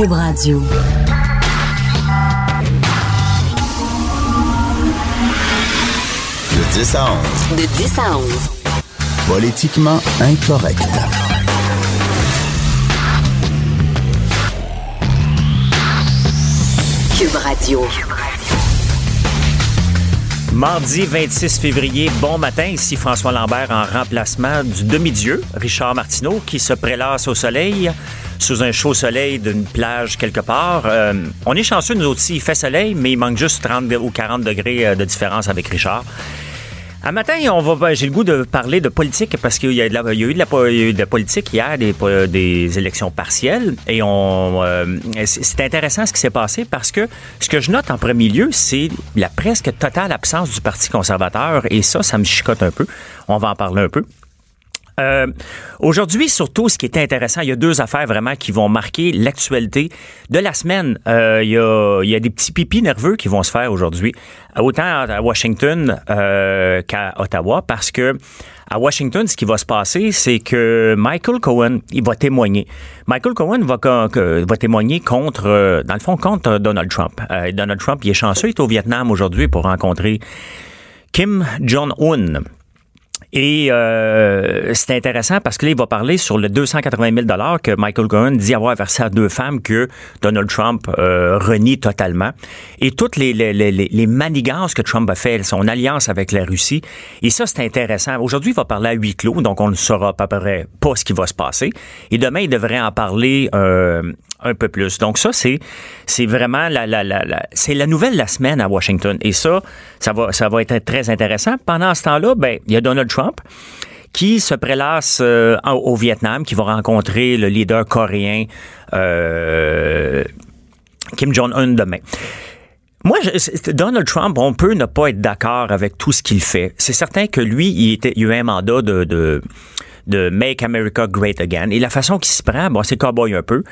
Cube Radio. De 10 à 11. De 10 à 11. Politiquement incorrect. Cube Radio. Mardi 26 février, bon matin, ici François Lambert en remplacement du demi-dieu, Richard Martineau, qui se prélasse au soleil, sous un chaud soleil d'une plage quelque part. Euh, on est chanceux, nous aussi, il fait soleil, mais il manque juste 30 ou 40 degrés euh, de différence avec Richard. Un matin, on va, ben, j'ai le goût de parler de politique parce qu'il y, a eu de la, politique hier, des, élections partielles, et euh, c'est intéressant ce qui s'est passé parce que ce que je note en premier lieu, c'est la presque totale absence du Parti conservateur, et ça, ça me chicote un peu. On va en parler un peu. Euh, Aujourd'hui, surtout, ce qui est intéressant, il y a deux affaires vraiment qui vont marquer l'actualité de la semaine. Euh, il, y a, des petits pipis nerveux qui vont se faire aujourd'hui, autant à Washington euh, qu'à Ottawa, parce que à Washington, ce qui va se passer, c'est que Michael Cohen, il va témoigner. Michael Cohen va, va témoigner contre, euh, dans le fond, contre Donald Trump. Euh, Donald Trump, il est chanceux, il est au Vietnam aujourd'hui pour rencontrer Kim Jong-un. Et euh, c'est intéressant parce que là, il va parler sur le 280 000 que Michael Cohen dit avoir versé à deux femmes que Donald Trump euh, renie totalement. Et toutes les, les, les, les manigances que Trump a fait, son alliance avec la Russie. Et ça, c'est intéressant. Aujourd'hui, il va parler à huis clos, donc on ne saura à peu près pas ce qui va se passer. Et demain, il devrait en parler euh, un peu plus. Donc ça, c'est vraiment la, nouvelle de la semaine à Washington. Et ça, ça va, être très intéressant. Pendant ce temps-là, ben, il y a Donald Trump qui se prélasse euh, au Vietnam, qui va rencontrer le leader coréen euh, Kim Jong-un demain. Moi, Donald Trump, on peut ne pas être d'accord avec tout ce qu'il fait. C'est certain que lui, il, était, a eu un mandat de, Make America Great Again. Et la façon qu'il s'y prend, bon, c'est cowboy un peu,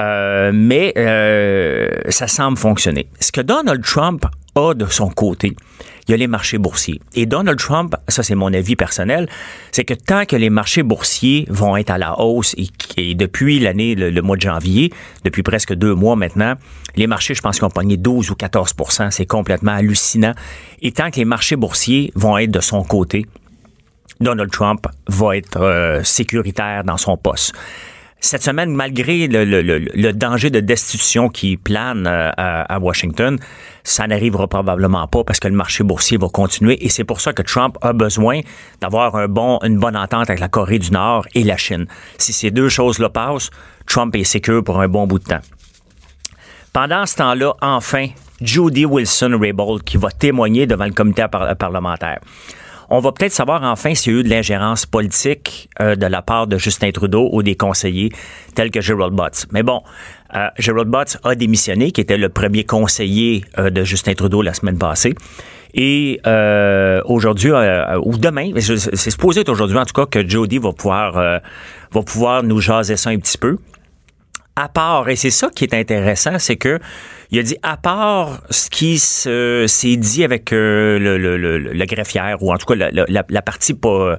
euh, mais euh, ça semble fonctionner. Ce que Donald Trump a de son côté, il y a les marchés boursiers. Et Donald Trump, ça c'est mon avis personnel, c'est que tant que les marchés boursiers vont être à la hausse et, depuis l'année, le, le mois de janvier, depuis presque deux mois maintenant, les marchés, je pense qu'ils ont pogné 12 ou 14% c'est complètement hallucinant. Et tant que les marchés boursiers vont être de son côté, Donald Trump va être euh, sécuritaire dans son poste. Cette semaine, malgré le, danger de destitution qui plane euh, à, Washington, ça n'arrivera probablement pas parce que le marché boursier va continuer et c'est pour ça que Trump a besoin d'avoir une bonne entente avec la Corée du Nord et la Chine. Si ces deux choses-là passent, Trump est sécure pour un bon bout de temps. Pendant ce temps-là, enfin, Judy Wilson-Raybould qui va témoigner devant le comité par- parlementaire. On va peut-être savoir enfin s'il y a eu de l'ingérence politique euh, de la part de Justin Trudeau ou des conseillers tels que Gerald Butts. Mais bon, euh, Gerald Butts a démissionné, qui était le premier conseiller euh, de Justin Trudeau la semaine passée. Et aujourd'hui, ou demain, c'est supposé aujourd'hui en tout cas que Jody va pouvoir, va pouvoir nous jaser ça un petit peu à part, et c'est ça qui est intéressant, c'est que il a dit à part ce qui se- s'est dit avec euh, le, greffière ou en tout cas la, partie pas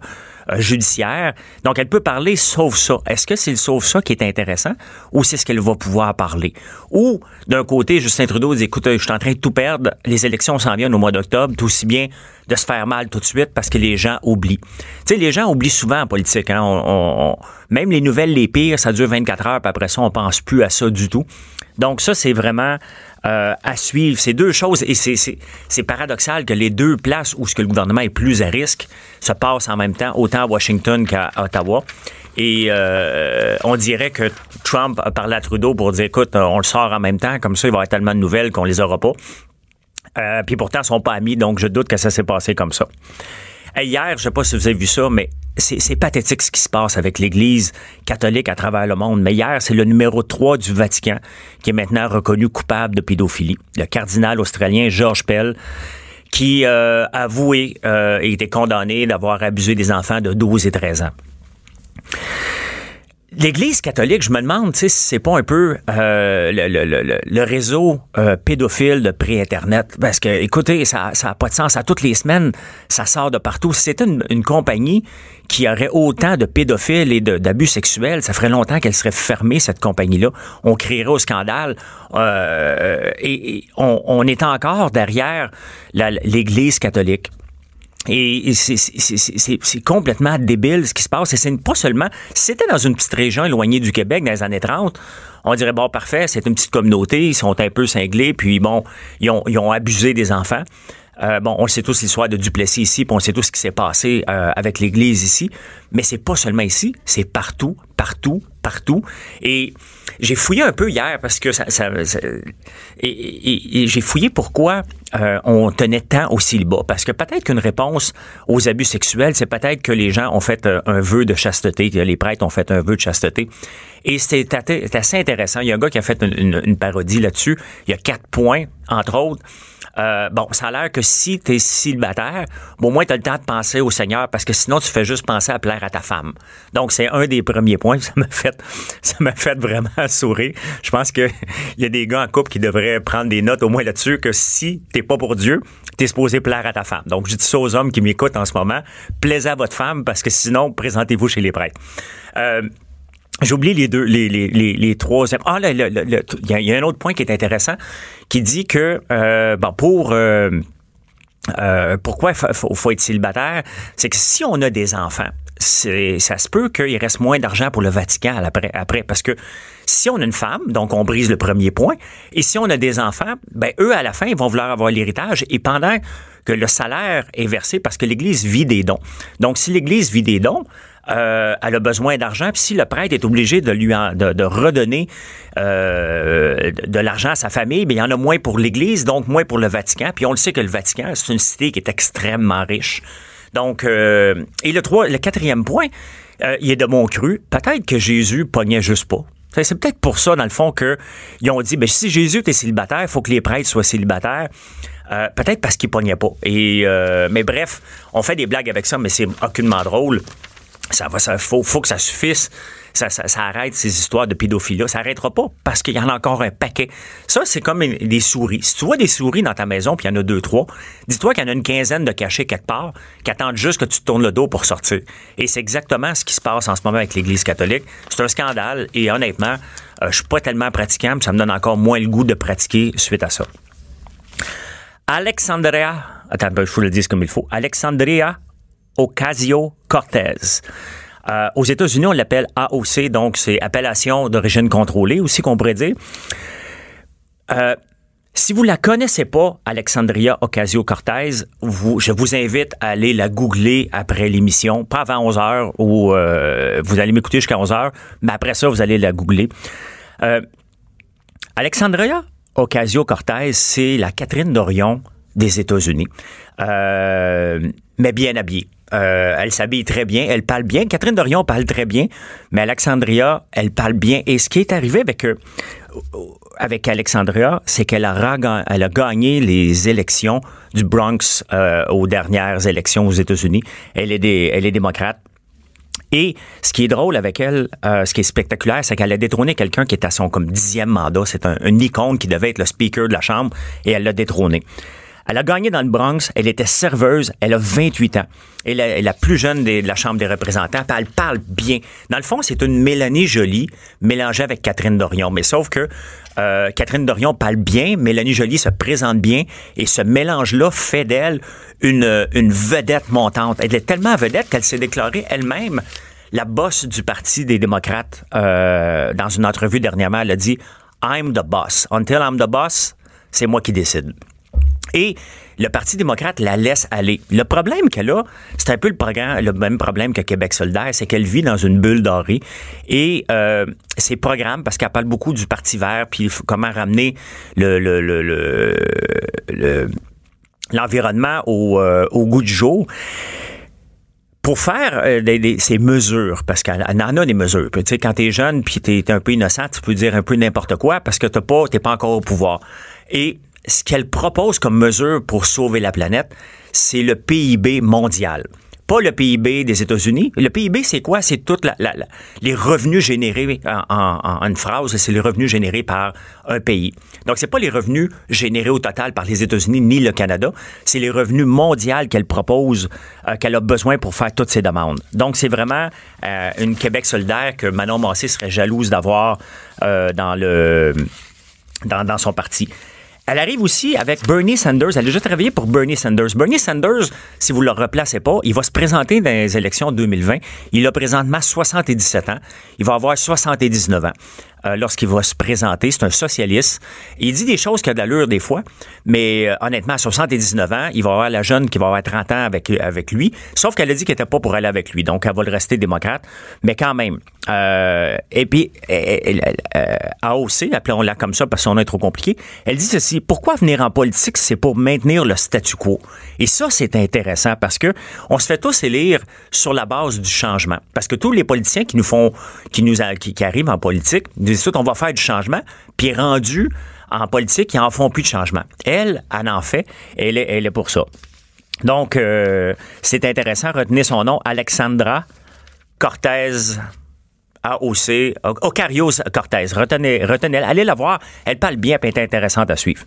judiciaire. Donc elle peut parler sauf ça. Est-ce que c'est le sauf ça qui est intéressant ou c'est ce qu'elle va pouvoir parler? Ou d'un côté Justin Trudeau dit écoute, je suis en train de tout perdre, les élections s'en viennent au mois d'octobre, tout aussi bien de se faire mal tout de suite parce que les gens oublient. Tu sais, les gens oublient souvent en politique. Hein? Même les nouvelles les pires, ça dure 24 heures, puis après ça, on pense plus à ça du tout. Donc ça, c'est vraiment euh, à suivre. C'est deux choses, et c'est paradoxal que les deux places où ce que le gouvernement est plus à risque se passent en même temps, autant à Washington qu'à Ottawa. Et euh, on dirait que Trump a parlé à Trudeau pour dire, écoute, on le sort en même temps, comme ça, il va y avoir tellement de nouvelles qu'on les aura pas. Euh, puis pourtant, ils sont pas amis, donc je doute que ça s'est passé comme ça. Hier, je sais pas si vous avez vu ça, mais c'est pathétique ce qui se passe avec l'Église catholique à travers le monde. Mais hier, c'est le numéro 3 du Vatican qui est maintenant reconnu coupable de pédophilie. Le cardinal australien George Pell qui euh, a avoué euh, et été condamné d'avoir abusé des enfants de 12 et 13 ans. L'Église catholique, je me demande, si c'est pas un peu euh, le, réseau euh, pédophile de pré-Internet. Parce que, écoutez, ça n'a pas de sens. À toutes les semaines, ça sort de partout. Si c'était une, compagnie qui aurait autant de pédophiles et d'abus sexuels, ça ferait longtemps qu'elle serait fermée, cette compagnie-là. On crierait au scandale. Euh, et, on, on, est encore derrière l'Église catholique. Et c'est complètement débile ce qui se passe. Et c'est pas seulement. Si c'était dans une petite région éloignée du Québec dans les années 30, on dirait bon, parfait, c'est une petite communauté, ils sont un peu cinglés, puis bon, ils ont, ils ont abusé des enfants. Euh, bon, on sait tous l'histoire de Duplessis ici, puis on sait tout ce qui s'est passé euh, avec l'Église ici. Mais c'est pas seulement ici, c'est partout, partout, partout. Et j'ai fouillé un peu hier parce que ça, et, j'ai fouillé pourquoi euh, on tenait tant au célibat. Parce que peut-être qu'une réponse aux abus sexuels, c'est peut-être que les gens ont fait un vœu de chasteté, les prêtres ont fait un vœu de chasteté. Et c'est assez intéressant. Il y a un gars qui a fait une, une parodie là-dessus. Il y a quatre points, entre autres. Euh, bon, ça a l'air que si tu es célibataire, au moins tu as le temps de penser au Seigneur parce que sinon tu fais juste penser à plaire à ta femme. Donc c'est un des premiers points. Ça m'a fait, ça m'a fait vraiment sourire. Je pense que il y a des gars en couple qui devraient prendre des notes au moins là-dessus que si t'es pas pour Dieu, t'es supposé plaire à ta femme. Donc je dis ça aux hommes qui m'écoutent en ce moment, plaisez à votre femme parce que sinon présentez-vous chez les prêtres. Euh, J'oublie les deux, les, les, les, les. Ah, il y, a un autre point qui est intéressant qui dit que, euh, pour. Euh, euh, pourquoi faut, faut, être célibataire? C'est que si on a des enfants, ça se peut qu'il reste moins d'argent pour le Vatican après, parce que si on a une femme, donc on brise le premier point, et si on a des enfants, ben eux à la fin ils vont vouloir avoir l'héritage et pendant que le salaire est versé parce que l'Église vit des dons. Donc si l'Église vit des dons, euh, elle a besoin d'argent. Puis si le prêtre est obligé de lui de, redonner euh, de, l'argent à sa famille, bien, il y en a moins pour l'Église, donc moins pour le Vatican. Puis on le sait que le Vatican, c'est une cité qui est extrêmement riche. Donc, euh, et le, trois, le quatrième point, il est de mon cru. Peut-être que Jésus pognait juste pas. C'est peut-être pour ça, dans le fond, qu'ils ont dit, ben, si Jésus était célibataire, il faut que les prêtres soient célibataires. peut-être parce qu'il pognait pas. Et, mais bref, on fait des blagues avec ça, mais c'est aucunement drôle ça va, ça faut, faut que ça suffise. Ça, arrête ces histoires de pédophilie. Ça arrêtera pas parce qu'il y en a encore un paquet. Ça, c'est comme des souris. Si tu vois des souris dans ta maison, puis il y en a deux, trois, dis-toi qu'il y en a une quinzaine de cachés quelque part qui attendent juste que tu te tournes le dos pour sortir. Et c'est exactement ce qui se passe en ce moment avec l'Église catholique. C'est un scandale et honnêtement, euh, je suis pas tellement pratiquant, mais ça me donne encore moins le goût de pratiquer suite à ça. Alexandria, attends, je vous le dire comme il faut. Alexandria Ocasio-Cortez. Euh, aux États-Unis, on l'appelle AOC, donc c'est appellation d'origine contrôlée aussi qu'on pourrait dire. Euh, si vous la connaissez pas, Alexandria Ocasio-Cortez, je vous invite à aller la googler après l'émission, pas avant 11 heures, ou euh, vous allez m'écouter jusqu'à 11 heures, mais après ça, vous allez la googler. Alexandria Ocasio-Cortez, c'est la Catherine Dorion des États-Unis, mais bien habillée. Euh, elle s'habille très bien, elle parle bien. Catherine Dorion parle très bien, mais Alexandria, elle parle bien. Et ce qui est arrivé avec euh, avec Alexandria, c'est qu'elle a, gagné les élections du Bronx euh, aux dernières élections aux États-Unis. Elle est démocrate. Et ce qui est drôle avec elle, ce qui est spectaculaire, c'est qu'elle a détrôné quelqu'un qui est à son comme dixième mandat. C'est un, un, icône qui devait être le speaker de la Chambre et elle l'a détrôné. Elle a gagné dans le Bronx. Elle était serveuse. Elle a 28 ans. Elle est la plus jeune de la Chambre des représentants. elle parle bien. Dans le fond, c'est une Mélanie Jolie mélangée avec Catherine Dorion. Mais sauf que euh, Catherine Dorion parle bien, Mélanie Jolie se présente bien. Et ce mélange-là fait d'elle une, une vedette montante. Elle est tellement vedette qu'elle s'est déclarée elle-même la boss du Parti des démocrates. Euh, dans une entrevue dernièrement, elle a dit « I'm the boss. Until I'm the boss, c'est moi qui décide. » Et le Parti démocrate la laisse aller. Le problème qu'elle a, c'est un peu le, programme, le même problème que Québec solidaire, c'est qu'elle vit dans une bulle dorée. Et euh, ses programmes, parce qu'elle parle beaucoup du Parti vert, puis comment ramener le, le, le, l'environnement au, euh, au goût du jour pour faire euh, ces mesures, parce qu'elle en a des mesures. tu sais, quand t'es jeune puis t'es un peu innocent, tu peux dire un peu n'importe quoi parce que t'as pas, t'es pas encore au pouvoir. Et ce qu'elle propose comme mesure pour sauver la planète, c'est le PIB mondial. pas le PIB des États-Unis. Le PIB, c'est quoi? C'est tous les revenus générés en, une phrase, c'est les revenus générés par un pays. Donc, c'est pas les revenus générés au total par les États-Unis ni le Canada, c'est les revenus mondiaux qu'elle propose, euh, qu'elle a besoin pour faire toutes ses demandes. Donc, c'est vraiment euh, une Québec solidaire que Manon Massé serait jalouse d'avoir euh, dans dans son parti. Elle arrive aussi avec Bernie Sanders. Elle a déjà travaillé pour Bernie Sanders. Bernie Sanders, si vous ne le replacez pas, il va se présenter dans les élections 2020. Il a présentement 77 ans. Il va avoir 79 ans. Euh, lorsqu'il va se présenter. C'est un socialiste. Il dit des choses qui ont de l'allure des fois, mais euh, honnêtement, à 79 ans, il va avoir la jeune qui va avoir 30 ans avec, avec lui, sauf qu'elle a dit qu'elle n'était pas pour aller avec lui, donc elle va le rester démocrate, mais quand même. Euh, et puis, AOC, appelons-la comme ça parce qu'on est trop compliqué, elle dit ceci, pourquoi venir en politique, c'est pour maintenir le statu quo. Et ça, c'est intéressant parce que on se fait tous élire sur la base du changement. Parce que tous les politiciens qui nous font, qui nous, qui arrivent en politique, disent on va faire du changement, puis rendu en politique, ils en font plus de changement. Elle, elle en fait, elle est, elle est pour ça. Donc, euh, c'est intéressant, retenez son nom, Alexandra Cortez AOC, Ocarios Cortez. Retenez, retenez, allez la voir, elle parle bien, elle est intéressante à suivre.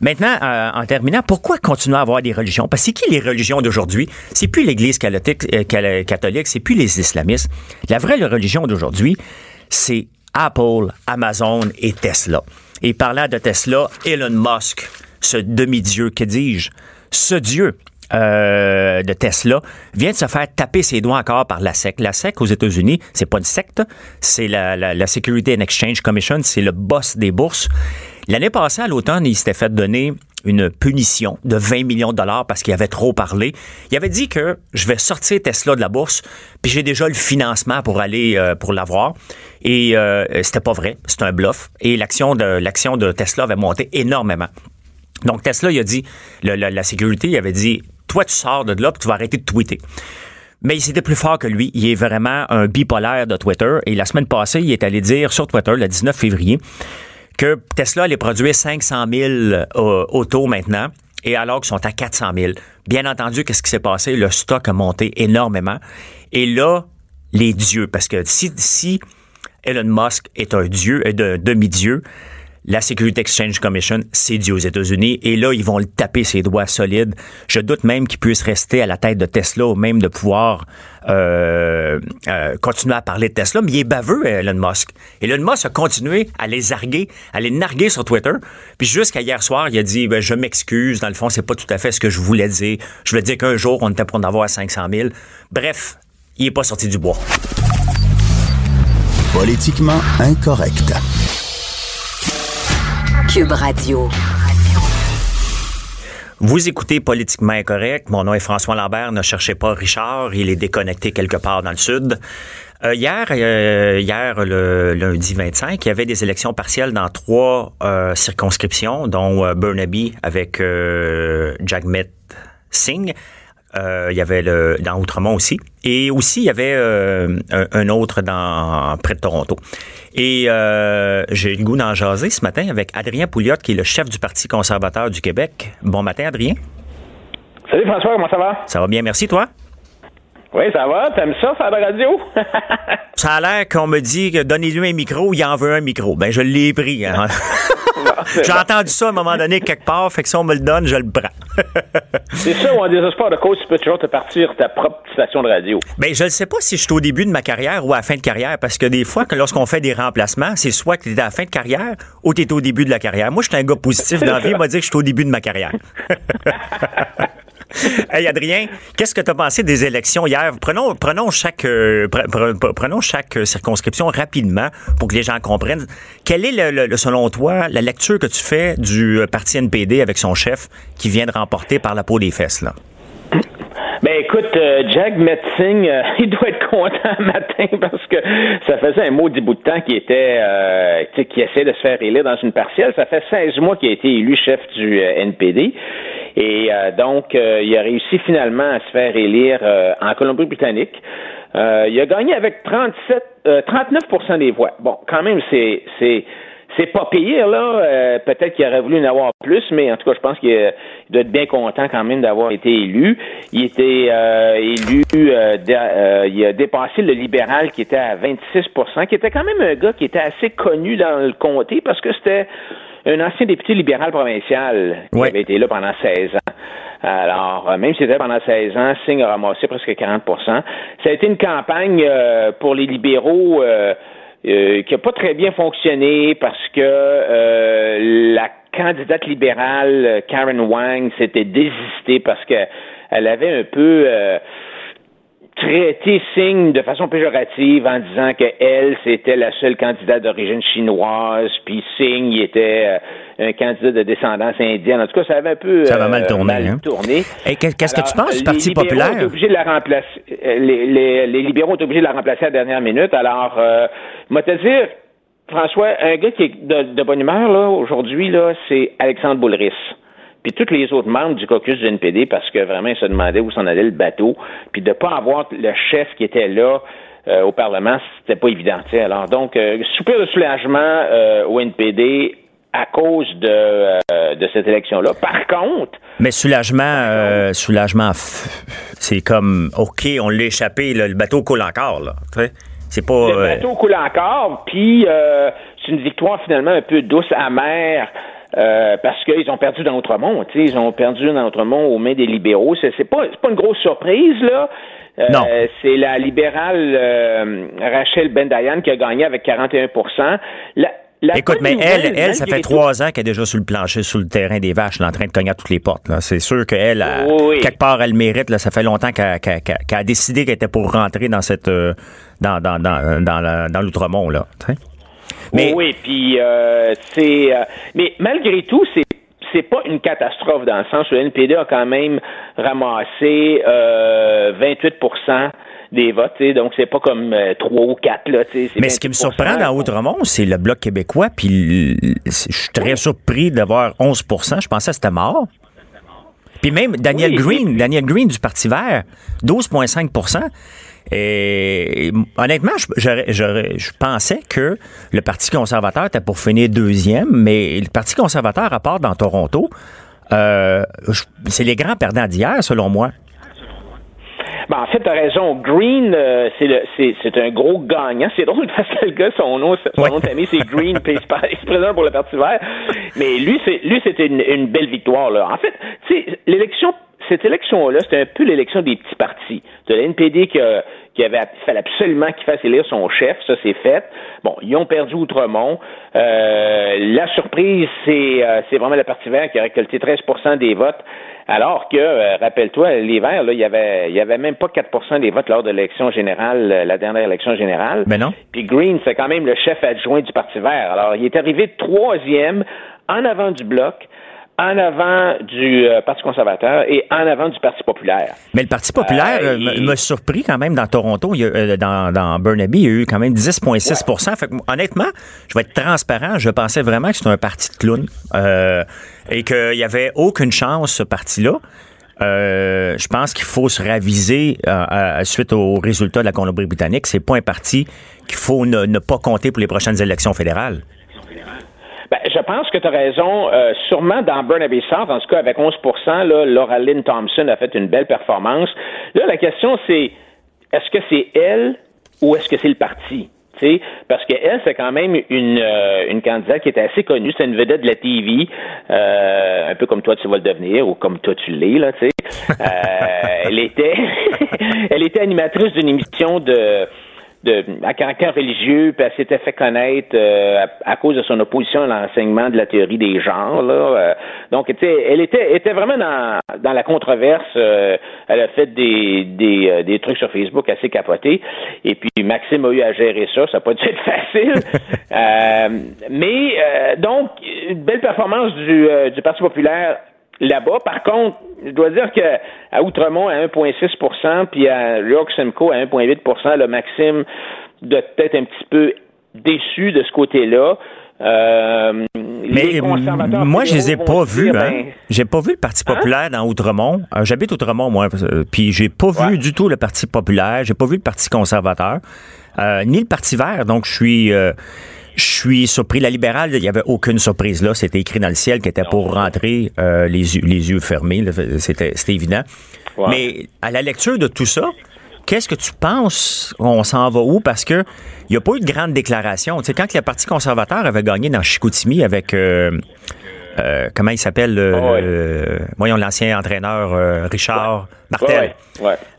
Maintenant, euh, en terminant, pourquoi continuer à avoir des religions? Parce que c'est qui les religions d'aujourd'hui? C'est plus l'Église catholique, euh, catholique c'est plus les islamistes. La vraie religion d'aujourd'hui, c'est Apple, Amazon et Tesla. Et parlant de Tesla, Elon Musk, ce demi-dieu, que dis-je, ce dieu euh, de Tesla vient de se faire taper ses doigts encore par la SEC. La SEC aux États-Unis, c'est pas une secte, c'est la, la, Security and Exchange Commission, c'est le boss des bourses. L'année passée, à l'automne, il s'était fait donner une punition de 20 millions de dollars parce qu'il avait trop parlé. Il avait dit que je vais sortir Tesla de la bourse, puis j'ai déjà le financement pour aller euh, pour l'avoir. Et euh, c'était pas vrai, c'est un bluff. Et l'action de Tesla avait monté énormément. Donc Tesla, il a dit, la, sécurité, il avait dit, toi tu sors de là, puis tu vas arrêter de tweeter. Mais il c'était plus fort que lui. Il est vraiment un bipolaire de Twitter. Et la semaine passée, il est allé dire sur Twitter, le 19 février, que Tesla allait produire 500 000 euh, autos maintenant, et alors qu'ils sont à 400 000. Bien entendu, qu'est-ce qui s'est passé? Le stock a monté énormément. Et là, les dieux, parce que si, si Elon Musk est un dieu, un demi-dieu, la Security Exchange Commission, c'est dû aux États-Unis. Et là, ils vont le taper ses doigts solides. Je doute même qu'il puisse rester à la tête de Tesla ou même de pouvoir euh, euh, continuer à parler de Tesla. Mais il est baveux, Elon Musk. Elon Musk a continué à les arguer, à les narguer sur Twitter. Puis jusqu'à hier soir, il a dit ben, Je m'excuse. Dans le fond, c'est pas tout à fait ce que je voulais dire. Je voulais dire qu'un jour, on était pour en avoir 500 000. Bref, il est pas sorti du bois. Politiquement incorrect. Vous écoutez Politiquement Incorrect. Mon nom est François Lambert. Ne cherchez pas Richard. Il est déconnecté quelque part dans le sud. Euh, hier, euh, hier, le lundi 25, il y avait des élections partielles dans trois euh, circonscriptions, dont Burnaby avec Jagmeet Singh. Il y avait le, dans Outremont aussi. Et aussi, il y avait un, un, autre dans près de Toronto. Et euh, j'ai le goût d'en jaser ce matin avec Adrien Pouliot, qui est le chef du Parti conservateur du Québec. Bon matin, Adrien. Salut François, comment ça va? Ça va bien, merci, toi? Oui, ça va. T'aimes ça, ça la radio? ça a l'air qu'on me dit que donnez-lui un micro, il en veut un micro. Ben, je l'ai pris. Hein. J'ai entendu ça à un moment donné quelque part, fait que si on me le donne, je le prends. c'est ça, ou en désespoir de cause, tu peux toujours te partir ta propre station de radio. Ben, je ne sais pas si je suis au début de ma carrière ou à la fin de carrière, parce que des fois, lorsqu'on fait des remplacements, c'est soit que tu es à la fin de carrière ou tu es au début de la carrière. Moi, je suis un gars positif dans la vie, il m'a dit que je suis au début de ma carrière. hey Adrien, qu'est-ce que tu as pensé des élections hier? Prenons, prenons, chaque, euh, chaque circonscription rapidement pour que les gens comprennent. Quelle est, le, selon toi, la lecture que tu fais du euh, parti NPD avec son chef qui vient de remporter par la peau des fesses? Là? Écoute, euh, Jack Metzing, il doit être content matin parce que ça faisait un maudit bout de temps qu'il était euh, qui essaie de se faire élire dans une partielle. Ça fait 16 mois qu'il a été élu chef du NPD. Et euh, donc, euh, il a réussi finalement à se faire élire euh, en Colombie-Britannique. il a gagné avec 37, 39% des voix. Bon, quand même, c'est c'est pas pire, là. Euh, peut-être qu'il aurait voulu en avoir plus, mais en tout cas, je pense qu'il doit être bien content quand même d'avoir été élu. Il était euh, élu, euh, il a dépassé le libéral qui était à 26% qui était quand même un gars qui était assez connu dans le comté parce que c'était un ancien député libéral provincial qui avait été là pendant 16 ans. Alors, même si c'était pendant 16 ans, Singh a ramassé presque 40% Ça a été une campagne pour les libéraux euh, qui n'a pas très bien fonctionné parce que euh, la candidate libérale Karen Wang s'était désistée parce qu'elle avait un peu euh, traité Singh de façon péjorative en disant que elle c'était la seule candidate d'origine chinoise, puis Singh il était euh, un candidat de descendance indienne. En tout cas, ça avait un peu ça va mal tourné. Hein? Qu'est-ce que tu penses du Parti populaire? obligé de la remplacer. Euh, les, les, les, libéraux ont obligé de la remplacer à la dernière minute. Alors, euh, moi te dire. François, un gars qui est de, de bonne humeur là aujourd'hui là, c'est Alexandre Boulris puis tous les autres membres du caucus du NPD, parce que vraiment, ils se demandaient où s'en allait le bateau, puis de ne pas avoir le chef qui était là euh, au Parlement, c'était pas évident. Alors donc, euh, soupir de soulagement euh, au NPD à cause de, euh, de cette élection-là. Par contre... Mais soulagement, soulagement, c'est comme, OK, on l'a échappé, le bateau coule encore, là. C'est pas... Le bateau coule encore, puis c'est une victoire finalement un peu douce, amère, euh, parce qu'ils ont perdu dans Outremont. Ils ont perdu dans Outremont aux mains des libéraux. C'est, c'est pas, pas une grosse surprise, là. Euh, non. C'est la libérale euh, Rachel Bendayan qui a gagné avec 41 la, Écoute, mais elle, elle, ça fait trois ans qu'elle est déjà sur le plancher, sur le terrain des vaches, en train de cogner à toutes les portes. C'est sûr qu'elle, quelque part, elle mérite. Là, ça fait longtemps qu'elle, a décidé qu'elle était pour rentrer dans cette, dans, dans, dans, dans, dans l'Outremont. Là, oui, puis euh, c'est. Euh, mais malgré tout, c'est c'est pas une catastrophe dans le sens où le NPD a quand même ramassé euh, 28% des votes, donc c'est pas comme euh, 3 ou 4. Là, Mais ce qui me surprend dans Outremont, c'est le Bloc québécois, puis je suis très surpris d'avoir 11% Je pensais que c'était mort. Puis même Daniel Green, Daniel Green du Parti vert, 12,5 et honnêtement, je, je, pensais que le Parti conservateur était pour finir deuxième, mais le Parti conservateur, à part dans Toronto, euh, c'est les grands perdants d'hier, selon moi. Ben, en fait, tu as raison. Green, euh, c'est un gros gagnant. C'est drôle parce que le gars, son nom, son nom de famille, c'est Green, puis il se présente pour le Parti vert. Mais lui, c'était une, une, belle victoire. Là. En fait, l'élection cette élection-là, c'était un peu l'élection des petits partis. De l'NPD qui, qui avait fallait absolument qu'il fasse élire son chef, ça c'est fait. Bon, ils ont perdu Outremont. Euh, la surprise, c'est euh, c'est vraiment le Parti vert qui a récolté 13% des votes, alors que, euh, rappelle-toi, là, il y avait il y avait même pas 4% des votes lors de l'élection générale, la dernière élection générale. Mais non. Puis Green, c'est quand même le chef adjoint du Parti vert. Alors, il est arrivé troisième en avant du bloc en avant du euh, Parti conservateur et en avant du Parti populaire. Mais le Parti populaire euh, euh, m'a surpris quand même dans Toronto, dans, dans, Burnaby, il y a eu quand même 10,6% Fait honnêtement, je vais être transparent, je pensais vraiment que c'était un parti de clown et qu'il n'y avait aucune chance, ce parti-là. je pense qu'il faut se raviser suite aux résultats de la Colombie-Britannique. C'est pas un parti qu'il faut ne pas compter pour les prochaines élections fédérales. Je pense que tu as raison. Euh, sûrement dans Burnaby South, en tout cas avec 11 là, Laura Lynn Thompson a fait une belle performance. Là, la question, c'est est-ce que c'est elle ou est-ce que c'est le parti? sais, parce qu'elle, c'est quand même une, euh, une candidate qui est assez connue, c'est une vedette de la TV, euh, un peu comme toi tu vas le devenir, ou comme toi tu l'es, là, tu sais. elle était elle était animatrice d'une émission de de, à caractère religieux, puis elle s'était fait connaître euh, à, cause de son opposition à l'enseignement de la théorie des genres. Là, euh. donc, elle était, était vraiment dans, dans la controverse. Euh, elle a fait des, des, des, trucs sur Facebook assez capotés. Et puis, Maxime a eu à gérer ça. Ça n'a pas dû être facile. mais, donc, une belle performance du, du Parti populaire là-bas. Par contre, je dois dire qu'à Outremont, à 1,6% puis à York à 1,8% le Maxime doit être un petit peu déçu de ce côté-là. Euh, mais moi, je les ai pas vus. Hein. Ben, j'ai pas vu le Parti hein? populaire dans Outremont. Euh, j'habite Outremont, moi. Euh, puis j'ai pas vu du tout le Parti populaire. J'ai pas vu le Parti conservateur, ni le Parti vert. Donc, je suis Je suis surpris. La libérale, il n'y avait aucune surprise là. C'était écrit dans le ciel qu'elle était pour rentrer euh, les, yeux, les yeux fermés. C'était évident. Mais à la lecture de tout ça, qu'est-ce que tu penses? On s'en va où? Parce que il n'y a pas eu de grande déclaration. Tu sais, quand le Parti conservateur avait gagné dans Chicoutimi avec... Euh, euh, comment il s'appelle, ah voyons, l'ancien entraîneur Richard Martel.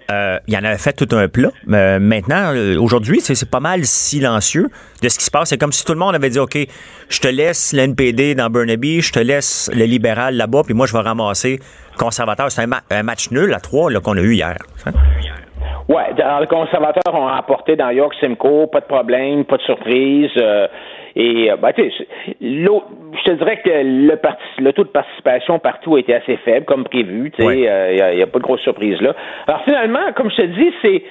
Il en avait fait tout un plat. Mais maintenant, aujourd'hui, c'est pas mal silencieux de ce qui se passe. C'est comme si tout le monde avait dit, OK, je te laisse l'NPD dans Burnaby, je te laisse le libéral là-bas, puis moi, je vais ramasser conservateur. C'est un, match nul à trois qu'on a eu hier. Hein? Oui, les conservateurs ont apporté dans York Simcoe, pas de problème, pas de surprise. Euh, et euh, ben, je te dirais que le, le taux de participation partout a été assez faible, comme prévu. Il n'y a, a, pas de grosse surprise là. Alors finalement, comme je te dis, c'est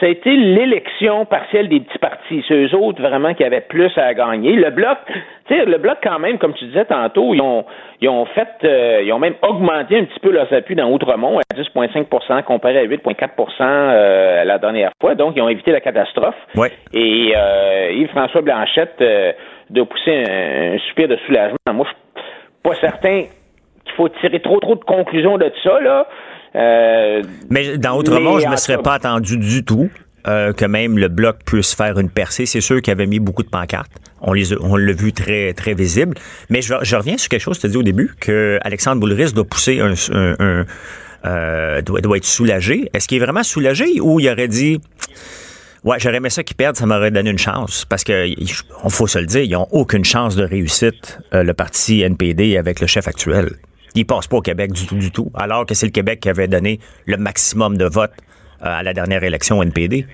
ça a été l'élection partielle des petits partis. C'est eux autres vraiment qui avaient plus à gagner. Le bloc, tu sais, le bloc quand même, comme tu disais tantôt, ils ont, ils ont fait, euh, ils ont même augmenté un petit peu leurs appuis dans Outremont à 10,5% comparé à 8,4% euh, la dernière fois. Donc, ils ont évité la catastrophe. Ouais. Et euh, Yves-François Blanchette euh, de pousser un, un, soupir de soulagement. Moi, je suis pas certain qu'il faut tirer trop trop de conclusions de ça, là. Euh, mais dans Autrement, je ne me serais pas attendu du tout. Euh, que même le bloc puisse faire une percée. C'est sûr qu'il avait mis beaucoup de pancartes. On les on l'a vu très très visible. Mais je, reviens sur quelque chose que tu as dit au début que Alexandre Boulris doit pousser un, euh, doit, doit être soulagé. Est-ce qu'il est vraiment soulagé ou il aurait dit Ouais, j'aurais aimé ça qu'ils perdent, ça m'aurait donné une chance? Parce que, on faut se le dire, ils n'ont aucune chance de réussite, le parti NPD avec le chef actuel. Il passe pas au Québec du tout, du tout, alors que c'est le Québec qui avait donné le maximum de votes euh, à la dernière élection NPD.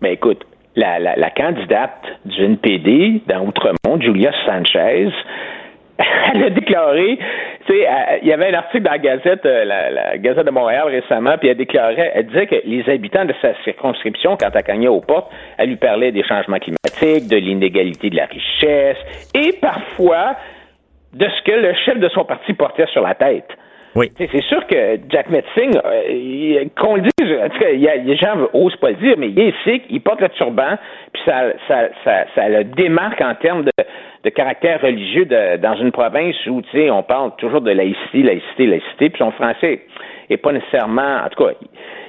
Mais écoute, la, la, candidate du NPD dans Outremont, Julia Sanchez, elle a déclaré, tu sais, il y avait un article dans la Gazette, euh, la, Gazette de Montréal récemment, puis elle déclarait, elle disait que les habitants de sa circonscription, quand elle cognait aux portes, elle lui parlait des changements climatiques, de l'inégalité de la richesse, et parfois de ce que le chef de son parti portait sur la tête. Oui. C'est sûr que Jack Metzing, euh, qu'on le dise, en tout cas, y a, les gens n'osent pas le dire, mais il est sikh, il porte le turban, puis ça, ça, ça, ça le démarque en termes de, de caractère religieux de, dans une province où, tu sais, on parle toujours de laïcité, laïcité, laïcité, puis son français est pas nécessairement, en tout cas,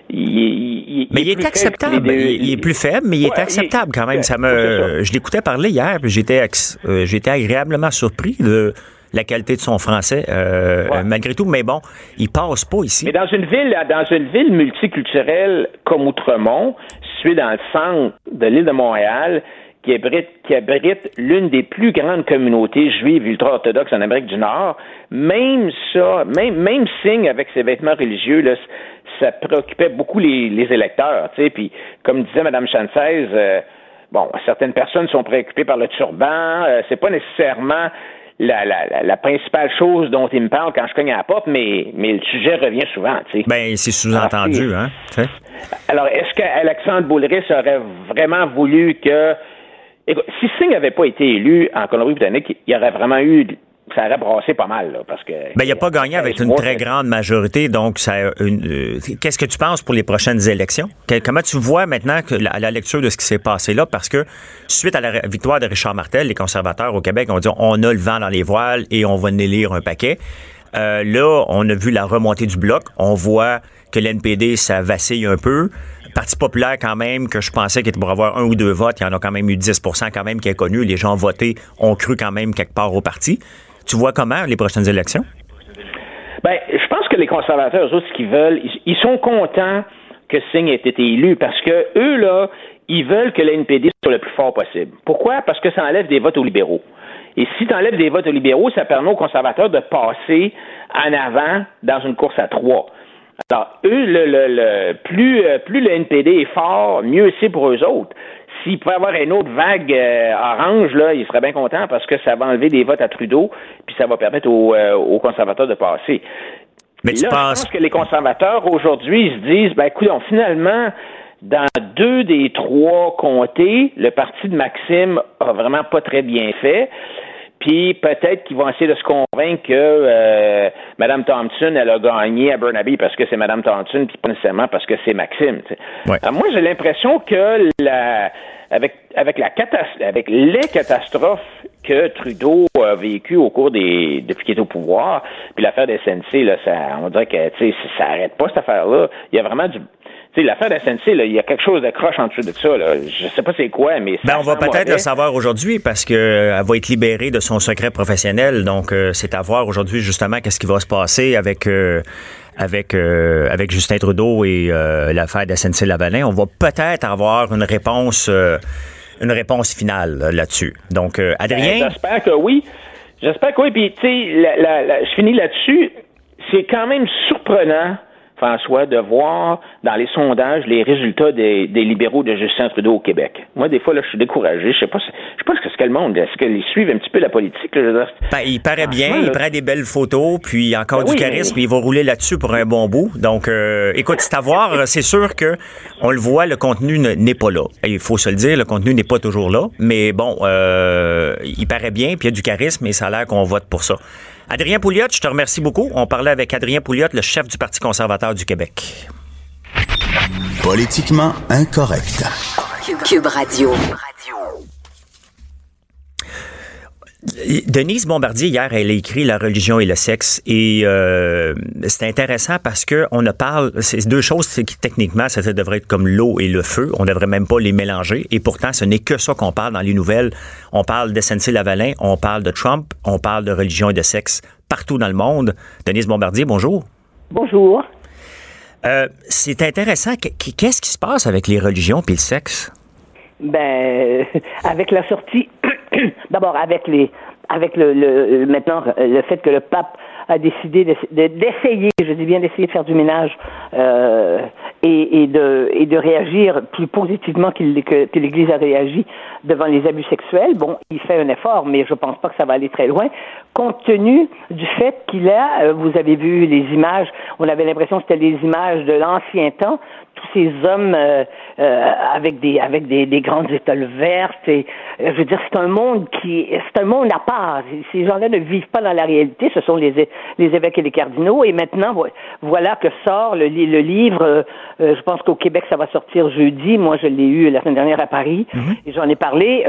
il, mais il est, acceptable. Il, est plus faible, mais il est acceptable quand même. Ça me, je l'écoutais parler hier, j'étais, euh, j'étais agréablement surpris de la qualité de son français, euh, malgré tout. Mais bon, il passe pas ici. Mais dans une ville, dans une ville multiculturelle comme Outremont, située dans le centre de l'île de Montréal, qui abrite, qui abrite l'une des plus grandes communautés juives ultra-orthodoxes en Amérique du Nord, même ça, même, même signe avec ses vêtements religieux, là, ça préoccupait beaucoup les, les électeurs, tu sais, puis comme disait Mme Chanceise, euh, bon, certaines personnes sont préoccupées par le turban, euh, c'est pas nécessairement la, la, la, principale chose dont il me parle quand je cogne à la porte, mais, mais le sujet revient souvent. Tu sais. Ben, c'est sous-entendu, hein? Alors, est-ce qu'Alexandre Boulris aurait vraiment voulu que. Écoute, si Singh n'avait pas été élu en Colombie-Britannique, il y aurait vraiment eu ça aurait brassé pas mal, là, parce que. Ben, il n'a pas gagné avec une très grande majorité, donc ça. Une, euh, qu'est-ce que tu penses pour les prochaines élections? comment tu vois maintenant que à la lecture de ce qui s'est passé là? Parce que suite à la victoire de Richard Martel, les conservateurs au Québec ont dit on a le vent dans les voiles et on va lire un paquet. Euh, là, on a vu la remontée du bloc. On voit que l'NPD, ça vacille un peu. Parti populaire, quand même, que je pensais qu'il était pour avoir un ou deux votes, il y en a quand même eu 10 quand même qui est connu. Les gens ont voté, ont cru quand même quelque part au parti. Tu vois comment les prochaines élections? Ben, je pense que les conservateurs, eux autres, ce qu'ils veulent, ils, sont contents que Singh ait été élu parce que eux, là, ils veulent que l'NPD soit le plus fort possible. Pourquoi? Parce que ça enlève des votes aux libéraux. Et si tu enlèves des votes aux libéraux, ça permet aux conservateurs de passer en avant dans une course à trois. Alors, eux, le, le, plus, euh, plus le NPD est fort, mieux c'est pour eux autres s'il pouvait avoir une autre vague euh, orange, là, il serait bien content parce que ça va enlever des votes à Trudeau, puis ça va permettre aux, euh, conservateurs de passer. Mais tu penses... Je pense que les conservateurs aujourd'hui se disent, ben écoute, finalement, dans deux des trois comtés, le parti de Maxime a vraiment pas très bien fait. Puis peut-être qu'ils vont essayer de se convaincre que euh, Mme Thompson, elle a gagné à Burnaby parce que c'est Mme Thompson, puis pas nécessairement parce que c'est Maxime. moi, j'ai l'impression que la avec avec la avec les catastrophes que Trudeau a vécues au cours des depuis qu'il est au pouvoir, puis l'affaire des SNC, là, ça, on dirait que ça arrête pas cette affaire-là. Il y a vraiment du l'affaire de SNC, il y a quelque chose de croche en dessous de ça. Là. Je sais pas c'est quoi, mais ben, on va peut-être le savoir aujourd'hui parce qu'elle euh, va être libérée de son secret professionnel. Donc, euh, c'est à voir aujourd'hui justement qu'est-ce qui va se passer avec euh, avec avec Justin Trudeau et l'affaire de SNC Lavalin. On va peut-être avoir une réponse une réponse finale là-dessus. Donc, Adrien. Ben, j'espère que oui. J'espère que oui. Puis, tu sais, je finis là-dessus. C'est quand même surprenant François, de voir dans les sondages les résultats des, libéraux de Justin Trudeau au Québec. Moi, des fois, là, je suis découragé. Je sais pas, je sais pas ce que le monde, est-ce qu'ils suivent un petit peu la politique? Ben, il paraît bien, il prend des belles photos, puis encore ben du charisme, il va rouler là-dessus pour un bon bout. Donc, euh, écoute, c'est à voir. C'est sûr que on le voit, le contenu n'est pas là. Il faut se le dire, le contenu n'est pas toujours là. Mais bon, euh, il paraît bien, puis il y a du charisme, et ça a l'air qu'on vote pour ça. Adrien Pouliot, je te remercie beaucoup. On parlait avec Adrien Pouliot, le chef du Parti conservateur du Québec. Politiquement incorrect. Cube Radio. Denise Bombardier, hier, elle a écrit La religion et le sexe. Et euh, c'est intéressant parce que on ne parle. C'est deux choses qui, techniquement, ça devrait être comme l'eau et le feu. On ne devrait même pas les mélanger. Et pourtant, ce n'est que ça qu'on parle dans les nouvelles. On parle de SNC-Lavalin, on parle de Trump, on parle de religion et de sexe partout dans le monde. Denise Bombardier, bonjour. Bonjour. Euh, c'est intéressant. Qu'est-ce qui se passe avec les religions et le sexe? Ben, avec la sortie d'abord avec les avec le, le, maintenant le fait que le pape a décidé d'essayer, je dis bien d'essayer de faire du ménage euh, et, de, et de réagir plus positivement que, que l'Église a réagi devant les abus sexuels. Bon, il fait un effort, mais je pense pas que ça va aller très loin, compte tenu du fait qu'il a, euh, vous avez vu les images, on avait l'impression que c'était les images de l'ancien temps, tous ces hommes euh, euh, avec des avec des, des, grandes étoiles vertes et je veux dire c'est un monde qui c'est un monde à part. Ces gens-là ne vivent pas dans la réalité. Ce sont les les évêques et les cardinaux. Et maintenant voilà que sort le, le livre je pense qu'au Québec ça va sortir jeudi. Moi je l'ai eu la semaine dernière à Paris. Mm-hmm. et j'en ai parlé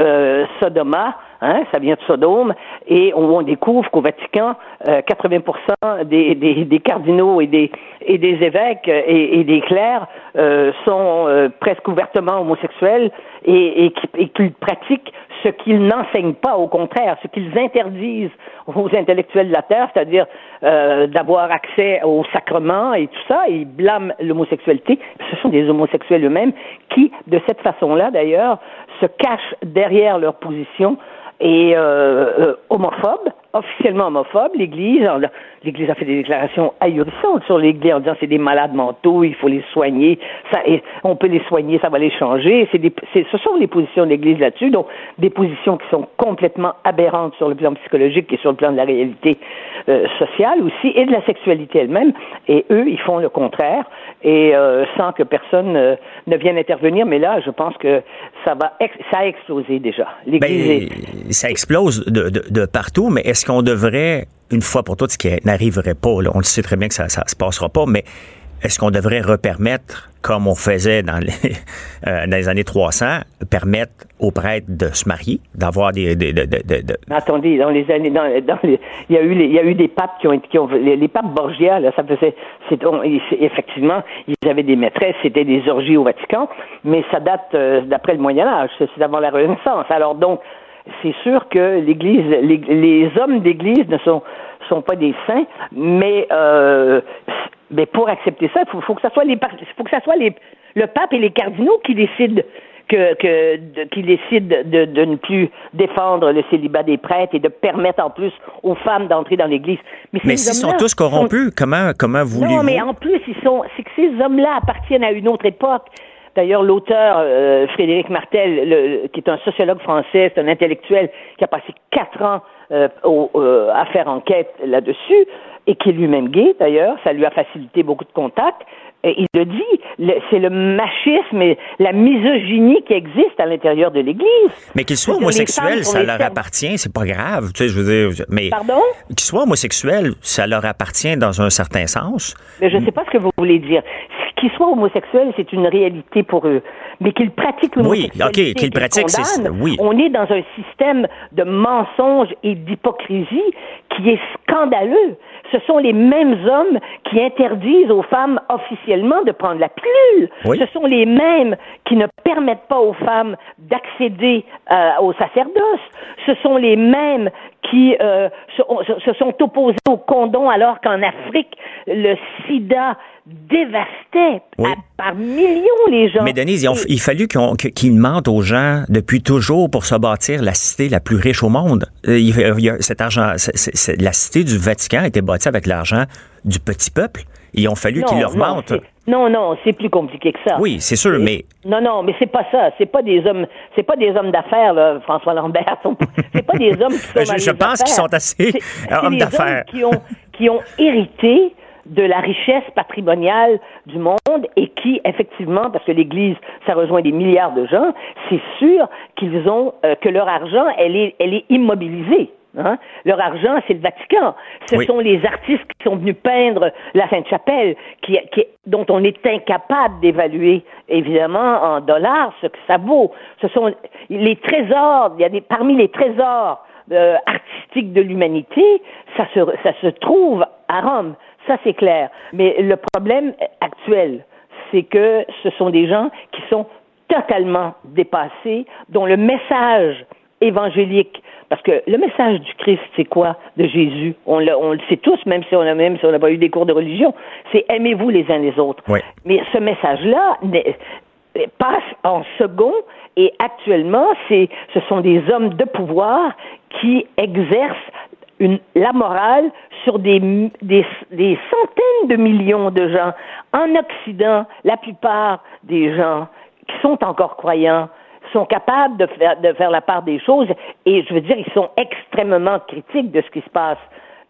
Sodoma Hein, ça vient de Sodome, et on, découvre qu'au Vatican, 80% euh, des, des, cardinaux et des, évêques et, des clercs euh, sont euh, presque ouvertement homosexuels et, et, qu'ils pratiquent ce qu'ils n'enseignent pas, au contraire, ce qu'ils interdisent aux intellectuels de la terre, c'est-à-dire d'avoir accès aux sacrements et tout ça, ils blâment l'homosexualité. Ce sont des homosexuels eux-mêmes qui, de cette façon-là d'ailleurs, se cachent derrière leur position et euh, euh, homophobe, officiellement homophobe. L'Église, l'Église a fait des déclarations ahurissantes sur l'Église en disant c'est des malades mentaux, il faut les soigner, ça, on peut les soigner, ça va les changer. C'est des, ce sont les positions de l'Église là-dessus, donc des positions qui sont complètement aberrantes sur le plan psychologique et sur le plan de la réalité euh, sociale aussi et de la sexualité elle-même. Et eux, ils font le contraire et euh, sans que personne euh, ne vienne intervenir. Mais là, je pense que ça va, ça a explosé déjà. L'Église ben, ça explose de, de, de partout, mais est-ce qu'on devrait une fois pour toutes, ce qui n'arriverait pas, on le sait très bien que ça ne se passera pas, mais est-ce qu'on devrait repermettre, comme on faisait dans les, euh, années 300, permettre aux prêtres de se marier, d'avoir des, Attendez, dans les années, il y a eu, des papes qui ont, qui ont les, papes Borgia, là, ça faisait, effectivement, ils avaient des maîtresses, c'était des orgies au Vatican, mais ça date euh, d'après le Moyen Âge, c'est avant la Renaissance. Alors donc, c'est sûr que l'Église, les, hommes d'Église ne sont sont pas des saints, mais euh, mais pour accepter ça, il faut, que ça soit les faut que ça soit les le pape et les cardinaux qui décident que, que qui décident de, de, ne plus défendre le célibat des prêtres et de permettre en plus aux femmes d'entrer dans l'Église. Mais, mais s'ils sont tous corrompus, comment comment voulez-vous Non, mais en plus ils sont, c'est que ces hommes-là appartiennent à une autre époque. D'ailleurs, l'auteur euh, Frédéric Martel, qui est un sociologue français, c'est un intellectuel qui a passé quatre ans euh, euh, à faire enquête là-dessus, et qui est lui-même gay d'ailleurs, ça lui a facilité beaucoup de contacts. Et il le dit, c'est le machisme et la misogynie qui existe à l'intérieur de l'Église. Mais qu'ils soient homosexuels, ça leur appartient, c'est pas grave, tu sais, je veux dire. Mais Pardon? Qu'ils soient homosexuels, ça leur appartient dans un certain sens. Mais je ne sais pas ce que vous voulez dire qu'ils soient homosexuels, c'est une réalité pour eux. Mais qu'ils pratiquent l'homosexualité. Oui, OK, qu'ils pratiquent, c'est. Oui. On est dans un système de mensonges et d'hypocrisie qui est scandaleux. Ce sont les mêmes hommes qui interdisent aux femmes officiellement de prendre la pilule. Ce sont les mêmes qui ne permettent pas aux femmes d'accéder euh, au sacerdoce. Ce sont les mêmes qui euh, se, sont opposés au condom alors qu'en Afrique, le sida dévastait par millions les gens. Mais Denise, il, a, fallu qu'ils mentent aux gens depuis toujours pour se bâtir la cité la plus riche au monde. Euh, il, cet argent, la cité du Vatican a été bâtie avec l'argent du petit peuple. Ils ont fallu qu'ils leur mentent. Non, non, c'est plus compliqué que ça. Oui, c'est sûr, mais non, non, mais c'est pas ça. C'est pas des hommes, c'est pas des hommes d'affaires, là, François Lambert. C'est pas des hommes qui sont. je, je pense qu'ils sont assez hommes d'affaires. Qui ont, qui ont hérité de la richesse patrimoniale du monde et qui, effectivement, parce que l'Église, ça rejoint des milliards de gens, c'est sûr qu'ils ont euh, que leur argent, elle est, elle est immobilisée. Hein? Leur argent, c'est le Vatican. Ce sont les artistes qui sont venus peindre la Sainte-Chapelle, qui, dont on est incapable d'évaluer, évidemment, en dollars ce que ça vaut. Ce sont les trésors, il y a des, parmi les trésors euh, artistiques de l'humanité, ça se, ça se trouve à Rome. Ça, c'est clair. Mais le problème actuel, c'est que ce sont des gens qui sont totalement dépassés, dont le message évangélique parce que le message du Christ, c'est quoi de Jésus? On le, on le sait tous, même si on a même si on n'a pas eu des cours de religion. C'est aimez-vous les uns les autres. Mais ce message-là passe en second et actuellement, c'est ce sont des hommes de pouvoir qui exercent une, la morale sur des, des, des centaines de millions de gens. En Occident, la plupart des gens qui sont encore croyants sont capables de faire, la part des choses et je veux dire, ils sont extrêmement critiques de ce qui se passe.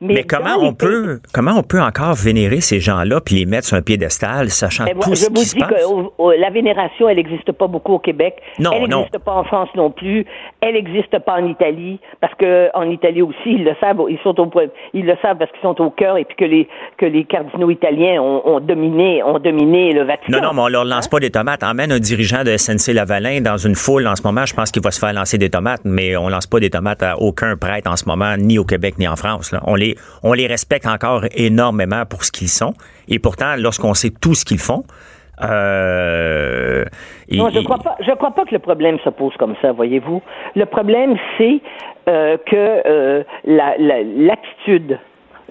Mais, comment on peut comment on peut encore vénérer ces gens-là puis les mettre sur un piédestal, sachant tout ce qui se passe? Je vous dis que la vénération, elle n'existe pas beaucoup au Québec. Non, elle n'existe pas en France non plus. Elle n'existe pas en Italie parce que en Italie aussi, ils le savent. Ils sont au ils le savent parce qu'ils sont au cœur et puis que les que les cardinaux italiens ont, dominé ont dominé le Vatican. Non, non, mais on leur lance pas des tomates. Emmène un dirigeant de SNC Lavalin dans une foule en ce moment. Je pense qu'il va se faire lancer des tomates, mais on lance pas des tomates à aucun prêtre en ce moment, ni au Québec ni en France. Là. On les on les respecte encore énormément pour ce qu'ils sont. Et pourtant, lorsqu'on sait tout ce qu'ils font, euh, non, je crois pas. Je crois pas que le problème se pose comme ça. Voyez-vous, le problème c'est euh, que euh, l'attitude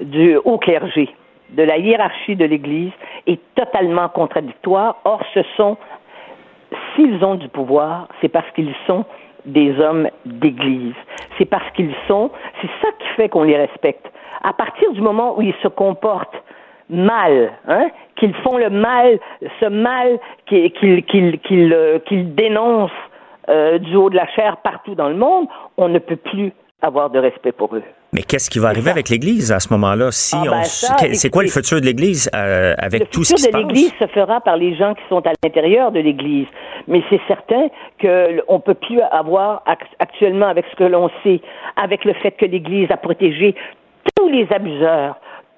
du haut clergé, de la hiérarchie de l'Église, est totalement contradictoire. Or, ce sont, s'ils ont du pouvoir, c'est parce qu'ils sont des hommes d'Église. C'est parce qu'ils sont. C'est ça qui fait qu'on les respecte à partir du moment où ils se comportent mal, hein, qu'ils font le mal, ce mal qu'ils qu'ils euh, dénoncent euh, du haut de la chair partout dans le monde, on ne peut plus avoir de respect pour eux. Mais qu'est-ce qui va arriver avec l'Église à ce moment-là? Si ah, ben c'est quoi le futur de l'Église euh, avec tout ce qui se passe? Le futur de l'Église se fera par les gens qui sont à l'intérieur de l'Église. Mais c'est certain qu'on ne peut plus avoir actuellement avec ce que l'on sait, avec le fait que l'Église a protégé tous les abuseurs,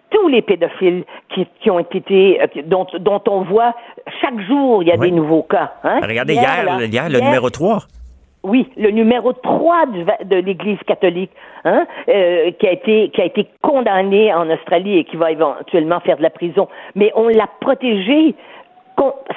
tous les pédophiles qui, qui ont été, euh, dont, dont, on voit chaque jour, il y a des nouveaux cas. Hein? Regardez hier, hier, le numéro 3. Oui, le numéro 3 de l'Église catholique, hein, euh, qui a été qui a été condamné en Australie et qui va éventuellement faire de la prison. Mais on l'a protégé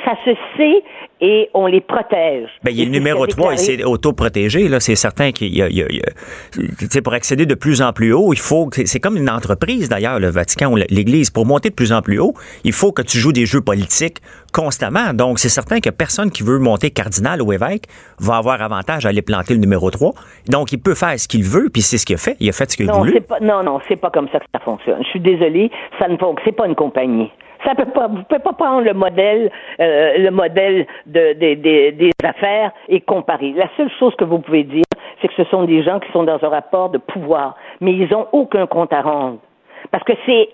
ça se sait et on les protège. Ben, il y a le numéro 3, il s'est autoprotégé. Là, c'est certain qu'il y a, il pour accéder de plus en plus haut, il faut, c'est comme une entreprise d'ailleurs, le Vatican ou l'Église. Pour monter de plus en plus haut, il faut que tu joues des jeux politiques constamment. Donc, c'est certain que personne qui veut monter cardinal ou évêque va avoir avantage à aller planter le numéro 3. Donc, il peut faire ce qu'il veut, puis c'est ce qu'il a fait. Il a fait ce qu'il a. Pas, non, non, c'est pas comme ça que ça fonctionne. Je suis désolé, ça ne fonctionne. C'est pas une compagnie. Ça peut pas, vous pouvez pas prendre le modèle, euh, le modèle de, des affaires et comparer. La seule chose que vous pouvez dire, c'est que ce sont des gens qui sont dans un rapport de pouvoir, mais ils ont aucun compte à rendre. Parce que c'est,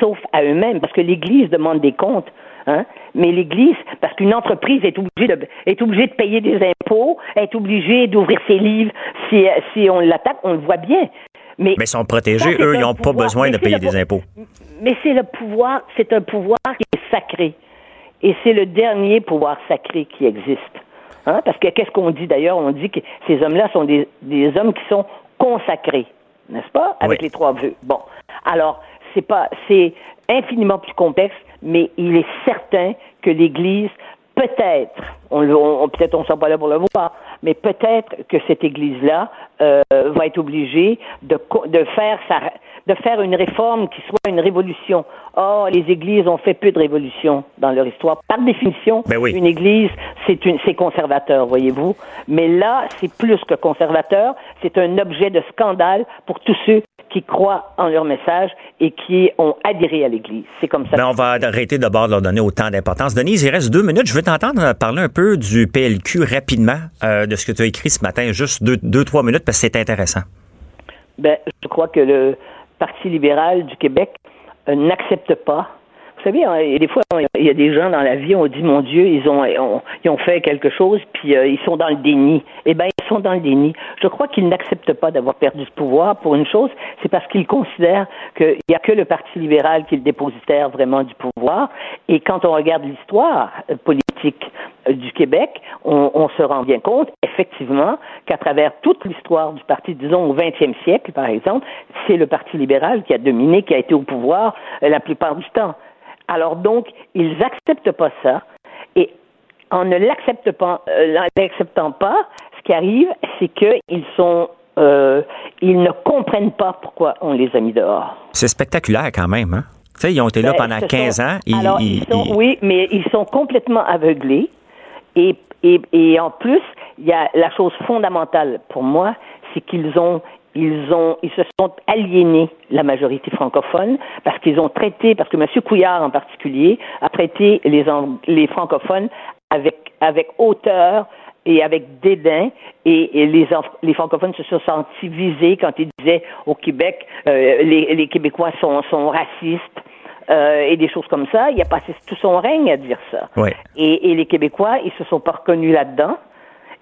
sauf à eux-mêmes, parce que l'Église demande des comptes. Hein? Mais l'Église, parce qu'une entreprise est obligée de est obligée de payer des impôts, est obligée d'ouvrir ses livres si, si on l'attaque, on le voit bien. Mais, mais sont protégés, eux, ils n'ont pas besoin de payer des impôts. Mais c'est le pouvoir, c'est un pouvoir qui est sacré. et c'est le dernier pouvoir sacré qui existe. Hein? Parce que qu'est-ce qu'on dit d'ailleurs? On dit que ces hommes-là sont des, des hommes qui sont consacrés, n'est-ce pas? Avec les trois vœux. Bon. Alors, c'est pas, c'est infiniment plus complexe, mais il est certain que l'Église, peut-être, on, on peut-être on ne sera pas là pour le voir, mais peut-être que cette Église-là euh, va être obligée de, de faire sa, de faire une réforme qui soit une révolution. Or, les églises ont fait peu de révolutions dans leur histoire. Par définition, ben oui. une église, c'est une, c'est conservateur, voyez-vous. Mais là, c'est plus que conservateur. C'est un objet de scandale pour tous ceux qui croient en leur message et qui ont adhéré à l'Église. C'est comme ça. Mais on va arrêter d'abord de leur donner autant d'importance. Denise, il reste deux minutes. Je veux t'entendre parler un peu du PLQ rapidement, euh, de ce que tu as écrit ce matin, juste deux, deux trois minutes, parce que c'est intéressant. Ben, je crois que le Parti libéral du Québec euh, n'accepte pas savez, hein, des fois, il y a des gens dans la vie, on dit, mon Dieu, ils ont, ils ont fait quelque chose, puis euh, ils sont dans le déni. Eh bien, ils sont dans le déni. Je crois qu'ils n'acceptent pas d'avoir perdu ce pouvoir pour une chose, c'est parce qu'ils considèrent qu'il n'y a que le Parti libéral qui est le dépositaire vraiment du pouvoir. Et quand on regarde l'histoire euh, politique euh, du Québec, on, on, se rend bien compte, effectivement, qu'à travers toute l'histoire du parti, disons au 20e siècle, par exemple, c'est le Parti libéral qui a dominé, qui a été au pouvoir la plupart du temps. Alors donc, ils n'acceptent pas ça. Et en ne l'acceptant pas, euh, l'acceptant pas, ce qui arrive, c'est qu'ils sont euh, ils ne comprennent pas pourquoi on les a mis dehors. C'est spectaculaire quand même, hein? Tu sais, ils ont été là Ben, pendant ce 15 sont- ans. Ils- alors, ils- ils sont- ils- oui, mais ils sont complètement aveuglés. Et, et, et en plus, il y a la chose fondamentale pour moi, c'est qu'ils ont ils ont ils se sont aliénés la majorité francophone parce qu'ils ont traité parce que M. Couillard en particulier a traité les francophones avec avec hauteur et avec dédain et, et les, francophones se sont sentis visés quand ils disaient au Québec euh, les, les Québécois sont, sont racistes euh, et des choses comme ça. Il a passé tout son règne à dire ça. Ouais. Et, et les Québécois, ils se sont pas reconnus là-dedans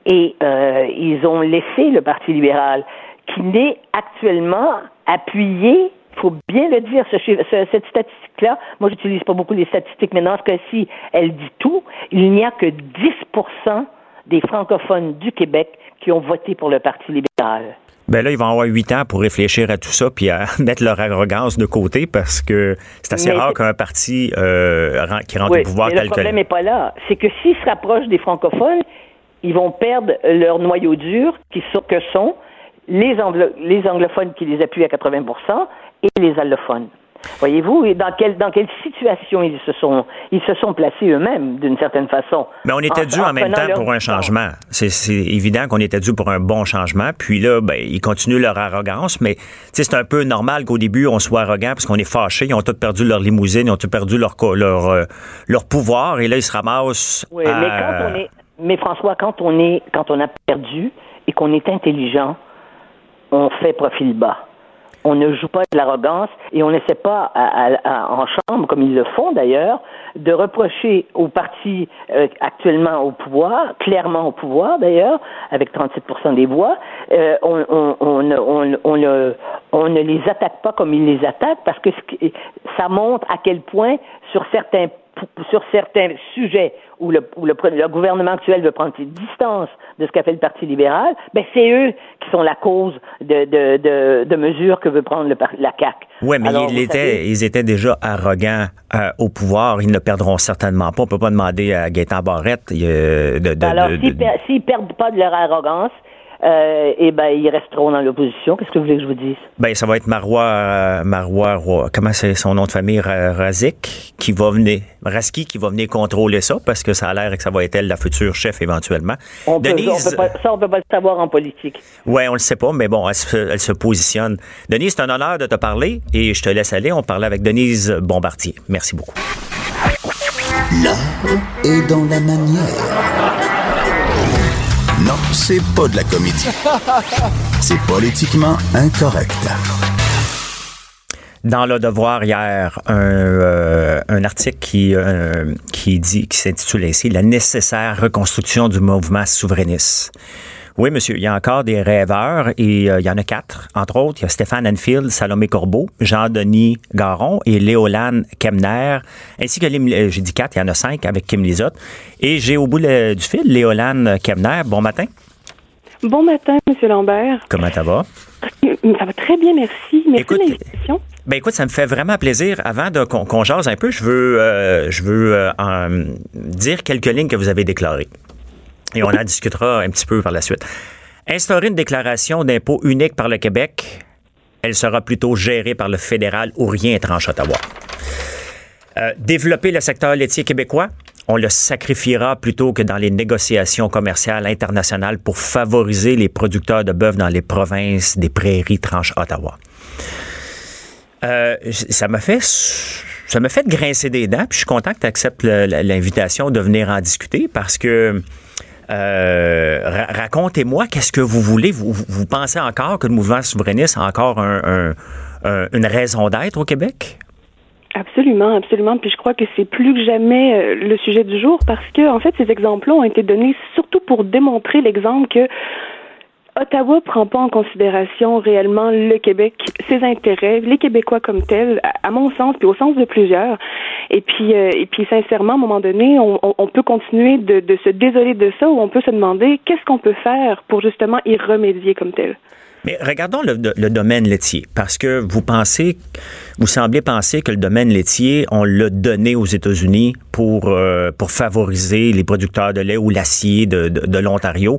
et euh, ils ont laissé le Parti libéral qui n'est actuellement appuyé, il faut bien le dire, ce chiffre- ce- cette statistique-là, moi j'utilise pas beaucoup les statistiques, mais dans ce cas-ci, elle dit tout, il n'y a que 10 des francophones du Québec qui ont voté pour le Parti libéral. Ben là, ils vont avoir huit ans pour réfléchir à tout ça puis à mettre leur arrogance de côté parce que c'est assez Mais rare qu'un parti euh, qui rentre Oui, au pouvoir mais tel le problème n'est pas là. C'est que s'ils se rapprochent des francophones, ils vont perdre leur noyau dur, qui sont, que sont les, anglo- les anglophones qui les appuient à 80% et les allophones. Voyez-vous, dans quelle, dans quelle situation ils se sont, ils se sont placés eux-mêmes, d'une certaine façon. Mais on était dû en, même temps leur pour un changement. C'est évident qu'on était dû pour un bon changement. Puis là, ben, ils continuent leur arrogance, mais c'est un peu normal qu'au début, on soit arrogant parce qu'on est fâché. Ils ont tous perdu leur limousine, ils ont tous perdu leur, leur, euh, leur pouvoir, et là, ils se ramassent. Oui, à- mais quand on est, mais François, quand on est, quand on a perdu et qu'on est intelligent, on fait profil bas. On ne joue pas de l'arrogance et on n'essaie pas, à- en chambre, comme ils le font d'ailleurs, de reprocher au parti euh, actuellement au pouvoir, clairement au pouvoir d'ailleurs, avec 37% des voix, euh, on, ne- on, ne, les attaque pas comme ils les attaquent parce que ça montre à quel point sur certains sur certains sujets où le, où le, le gouvernement actuel veut prendre ses distances de ce qu'a fait le Parti libéral, ben c'est eux qui sont la cause de, de, de, de mesures que veut prendre le, la CAQ. Oui, mais Alors, ils, étaient, ils étaient déjà arrogants euh, au pouvoir. Ils ne perdront certainement pas. On peut pas demander à Gaétan Barrette euh, de, de- Alors, de- s'ils per- s'ils perdent pas de leur arrogance, euh, eh ben, ils resteront dans l'opposition. Qu'est-ce que vous voulez que je vous dise? Ben, ça va être Marois, euh, Marois, Roy- comment c'est son nom de famille, Ra- Razik, qui va venir, Raski, qui va venir contrôler ça, parce que ça a l'air que ça va être elle, la future chef, éventuellement. On peut, Denise, on peut pas, ça, on peut pas le savoir en politique. ouais, on le sait pas, mais bon, elle se, elle se positionne. Denise, c'est un honneur de te parler, et je te laisse aller. On parlait avec Denise Bombardier. Merci beaucoup. L'art est dans la manière. Non, c'est pas de la comédie. C'est politiquement incorrect. Dans le Devoir hier, un, euh, article qui, euh, qui dit, qui s'intitule ainsi La nécessaire reconstruction du mouvement souverainiste. Oui, monsieur. Il y a encore des rêveurs et euh, il y en a quatre. Entre autres, il y a Stéphane Enfield, Salomé Corbeau, Jean-Denis Garon et Léolane Kemner, ainsi que, euh, j'ai dit quatre, il y en a cinq avec Kim Lizotte. Et j'ai au bout du fil Léolane Kemner. Bon matin. Bon matin, Monsieur Lambert. Comment ça va? Ça va très bien, merci. Merci écoute, Ben écoute, ça me fait vraiment plaisir. Avant de, qu'on, jase un peu, je veux, euh, je veux euh, dire quelques lignes que vous avez déclarées. Et on en discutera un petit peu par la suite. Instaurer une déclaration d'impôt unique par le Québec, elle sera plutôt gérée par le fédéral ou rien tranche Ottawa. Euh, développer le secteur laitier québécois, on le sacrifiera plutôt que dans les négociations commerciales internationales pour favoriser les producteurs de bœuf dans les provinces des prairies tranches Ottawa. Euh, ça m'a fait ça m'a fait grincer des dents, puis je suis content que tu acceptes l'invitation de venir en discuter parce que euh, racontez-moi qu'est-ce que vous voulez? Vous, pensez encore que le mouvement souverainiste a encore une raison d'être au Québec? Absolument, absolument. Puis je crois que c'est plus que jamais euh, le sujet du jour parce que, en fait, ces exemples-là ont été donnés surtout pour démontrer l'exemple que Ottawa prend pas en considération réellement le Québec, ses intérêts, les Québécois comme tels, à mon sens, puis au sens de plusieurs. Et puis, euh, et puis sincèrement, à un moment donné, on, peut continuer de, se désoler de ça ou on peut se demander qu'est-ce qu'on peut faire pour justement y remédier comme tel. Mais regardons le, domaine laitier, parce que vous pensez, vous semblez penser que le domaine laitier, on l'a donné aux États-Unis pour, euh, pour favoriser les producteurs de lait ou l'acier de, de, l'Ontario.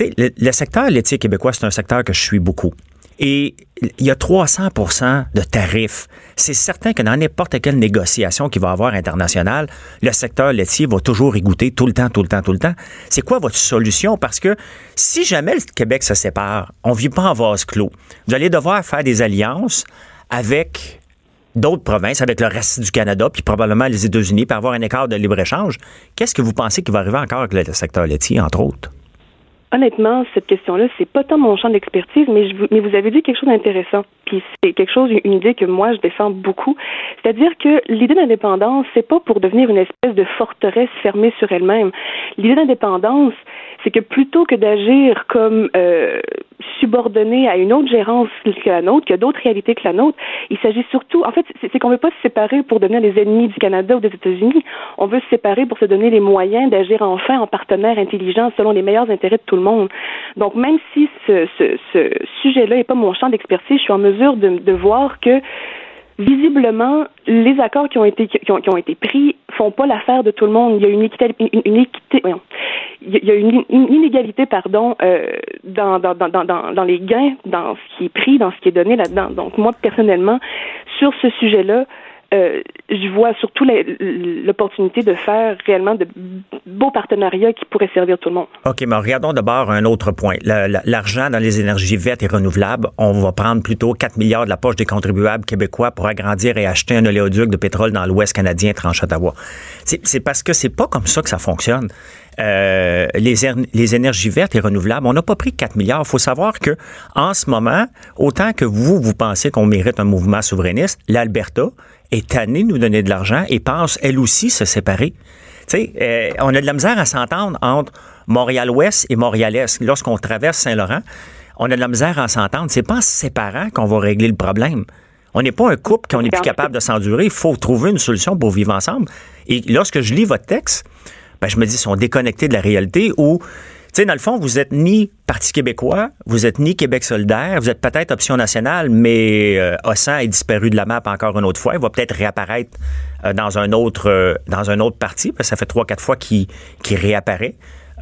Le secteur laitier québécois, c'est un secteur que je suis beaucoup. Et il y a 300% de tarifs. C'est certain que dans n'importe quelle négociation qu'il va avoir internationale, le secteur laitier va toujours y goûter tout le temps, tout le temps, tout le temps. C'est quoi votre solution? Parce que si jamais le Québec se sépare, on ne vit pas en vase clos. Vous allez devoir faire des alliances avec d'autres provinces, avec le reste du Canada, puis probablement les États-Unis, pour avoir un écart de libre-échange. Qu'est-ce que vous pensez qui va arriver encore avec le secteur laitier, entre autres? Honnêtement, cette question-là, c'est pas tant mon champ d'expertise, mais, vous avez dit quelque chose d'intéressant. Puis c'est quelque chose, une idée que moi je défends beaucoup. C'est-à-dire que l'idée d'indépendance, c'est pas pour devenir une espèce de forteresse fermée sur elle-même. L'idée d'indépendance, c'est que plutôt que d'agir comme euh, subordonné à une autre gérance que la nôtre, qui a d'autres réalités que la nôtre, il s'agit surtout, en fait, c'est qu'on veut pas se séparer pour devenir les ennemis du Canada ou des États-Unis. On veut se séparer pour se donner les moyens d'agir enfin en partenaire intelligent selon les meilleurs intérêts de tout le monde. Donc, même si ce, sujet-là n'est pas mon champ d'expertise, je suis en mesure de, de voir que visiblement, les accords qui ont été qui ont, été pris font pas l'affaire de tout le monde. Il y a une équité, il y a une, inégalité, pardon, euh, dans, dans les gains, dans ce qui est pris, dans ce qui est donné là-dedans. Donc moi personnellement, sur ce sujet-là, euh, je vois surtout l'opportunité de faire réellement de beaux partenariats qui pourraient servir tout le monde. OK, mais regardons d'abord un autre point. L'argent dans les énergies vertes et renouvelables, on va prendre plutôt 4 milliards de la poche des contribuables québécois pour agrandir et acheter un oléoduc de pétrole dans l'Ouest canadien, Tranche-Ottawa. C'est parce que c'est pas comme ça que ça fonctionne. Euh, les, les, énergies vertes et renouvelables, on n'a pas pris 4 milliards. Il faut savoir que en ce moment, autant que vous, vous pensez qu'on mérite un mouvement souverainiste, l'Alberta est tannée de nous donner de l'argent et pense, elle aussi, se séparer. Tu sais, euh, on a de la misère à s'entendre entre Montréal-Ouest et Montréal-Est. Lorsqu'on traverse Saint-Laurent, on a de la misère à s'entendre. C'est pas en se séparant qu'on va régler le problème. On n'est pas un couple qu'on n'est plus capable de s'endurer. Il faut trouver une solution pour vivre ensemble. Et lorsque je lis votre texte, ben, je me dis, ils sont déconnectés de la réalité où, tu sais, dans le fond, vous êtes ni Parti québécois, vous êtes ni Québec solidaire, vous êtes peut-être Option nationale, mais euh, Ossan est disparu de la map encore une autre fois. Il va peut-être réapparaître euh, dans un autre euh, dans un autre parti, ça fait trois, quatre fois qu'il réapparaît.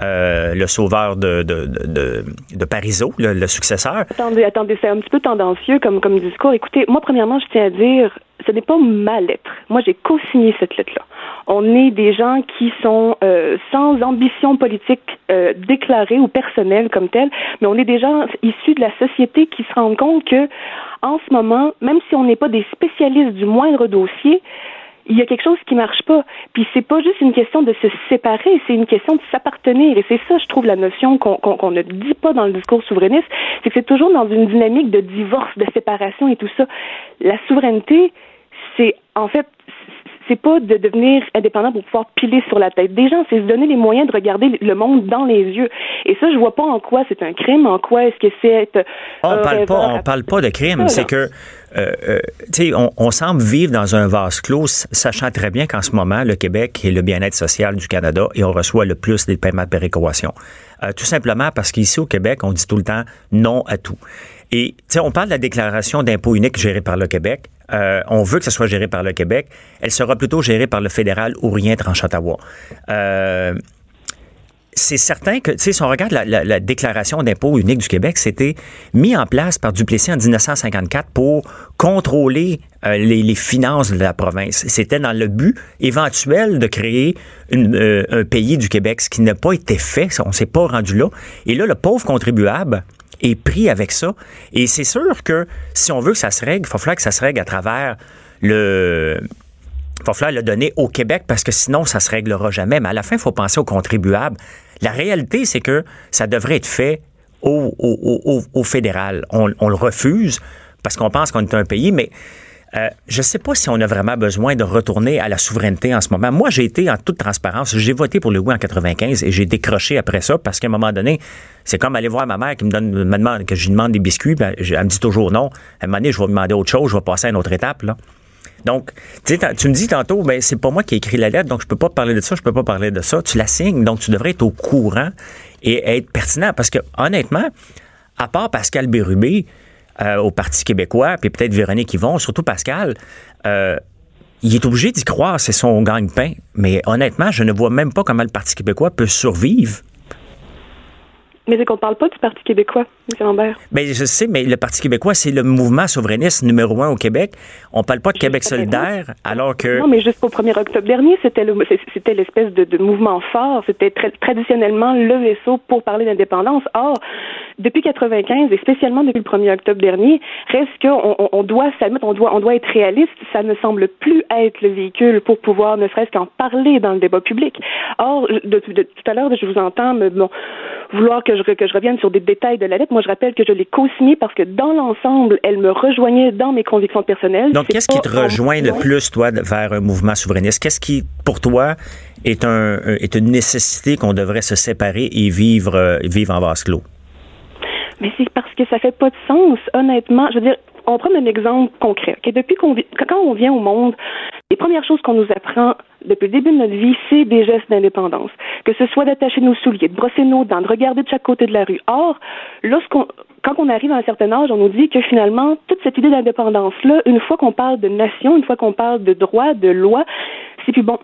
Euh, le sauveur de, de, de, de Parizeau, le, successeur. Attendez, attendez, c'est un petit peu tendancieux comme, comme discours. Écoutez, moi, premièrement, je tiens à dire, ce n'est pas ma lettre. Moi, j'ai co-signé cette lettre-là. On est des gens qui sont euh, sans ambition politique euh, déclarée ou personnelle comme telle, mais on est des gens issus de la société qui se rendent compte que, en ce moment, même si on n'est pas des spécialistes du moindre dossier, il y a quelque chose qui marche pas. Puis c'est pas juste une question de se séparer, c'est une question de s'appartenir. Et c'est ça, je trouve, la notion qu'on ne dit pas dans le discours souverainiste, c'est que c'est toujours dans une dynamique de divorce, de séparation et tout ça. La souveraineté, c'est en fait c'est pas de devenir indépendant pour pouvoir piler sur la tête des gens, c'est se donner les moyens de regarder le monde dans les yeux. Et ça, je vois pas en quoi c'est un crime, en quoi est-ce que c'est être. On parle pas, on parle pas de crime, c'est que euh, euh, tu sais, on, on, semble vivre dans un vase clos, sachant très bien qu'en ce moment, le Québec est le bien-être social du Canada et on reçoit le plus des paiements de péréquation. Euh, tout simplement parce qu'ici au Québec, on dit tout le temps non à tout. Et tu sais, on parle de la déclaration d'impôt unique gérée par le Québec. Euh, on veut que ce soit géré par le Québec. Elle sera plutôt gérée par le fédéral ou rien tranche Ottawa. Euh, c'est certain que, tu sais, si on regarde la, déclaration d'impôt unique du Québec, c'était mis en place par Duplessis en 1954 pour contrôler euh, les, finances de la province. C'était dans le but éventuel de créer un pays du Québec, ce qui n'a pas été fait. On s'est pas rendu là. Et là, le pauvre contribuable est pris avec ça. Et c'est sûr que si on veut que ça se règle, il va que ça se règle à travers le il va falloir le donner au Québec parce que sinon, ça se réglera jamais. Mais à la fin, il faut penser aux contribuables. La réalité, c'est que ça devrait être fait au, fédéral. On, le refuse parce qu'on pense qu'on est un pays, mais euh, je ne sais pas si on a vraiment besoin de retourner à la souveraineté en ce moment. Moi, j'ai été en toute transparence. J'ai voté pour le oui en 95 et j'ai décroché après ça parce qu'à un moment donné, c'est comme aller voir ma mère qui me donne, demande que je lui demande des biscuits. Ben, elle me dit toujours non. À un moment donné, je vais demander autre chose. Je vais passer à une autre étape. Donc, tu me dis tantôt, ben, c'est pas moi qui ai écrit la lettre, donc je peux pas parler de ça, je peux pas parler de ça. Tu la signes, donc tu devrais être au courant et être pertinent. Parce que, honnêtement, à part Pascal Bérubé euh, au Parti québécois, puis peut-être Véronique Yvon, surtout Pascal, euh, il est obligé d'y croire, c'est son gagne-pain. Mais honnêtement, je ne vois même pas comment le Parti québécois peut survivre mais c'est qu'on ne parle pas du Parti québécois, M. Lambert. Bien, je sais, mais le Parti québécois, c'est le mouvement souverainiste numéro un au Québec. On ne parle pas de Québec solidaire, alors que... Non, mais jusqu'au 1er octobre dernier, c'était l'espèce de, mouvement fort. C'était traditionnellement le vaisseau pour parler d'indépendance. Or, depuis 95 et spécialement depuis le 1er octobre dernier, reste qu'on on, doit s'admettre, on doit, on doit être réaliste. Ça ne semble plus être le véhicule pour pouvoir ne serait-ce qu'en parler dans le débat public. Or, de, tout à l'heure, je vous entends bon, vouloir que je, que je revienne sur des détails de la lettre. Moi, je rappelle que je l'ai co-signée parce que dans l'ensemble, elle me rejoignait dans mes convictions personnelles. Donc, qu'est-ce qui te rejoint le plus, toi, vers un mouvement souverainiste? Qu'est-ce qui, pour toi, est, un, est une nécessité qu'on devrait se séparer et vivre, euh, vivre en vase clos? Mais c'est parce que ça fait pas de sens, honnêtement. Je veux dire, on prend un exemple concret. Depuis qu'on quand on vient au monde, les premières choses qu'on nous apprend depuis le début de notre vie, c'est des gestes d'indépendance. Que ce soit d'attacher nos souliers, de brosser nos dents, de regarder de chaque côté de la rue. Or, lorsqu'on, quand on arrive à un certain âge, on nous dit que finalement, toute cette idée d'indépendance-là, une fois qu'on parle de nation, une fois qu'on parle de droit, de loi, c'est plus bon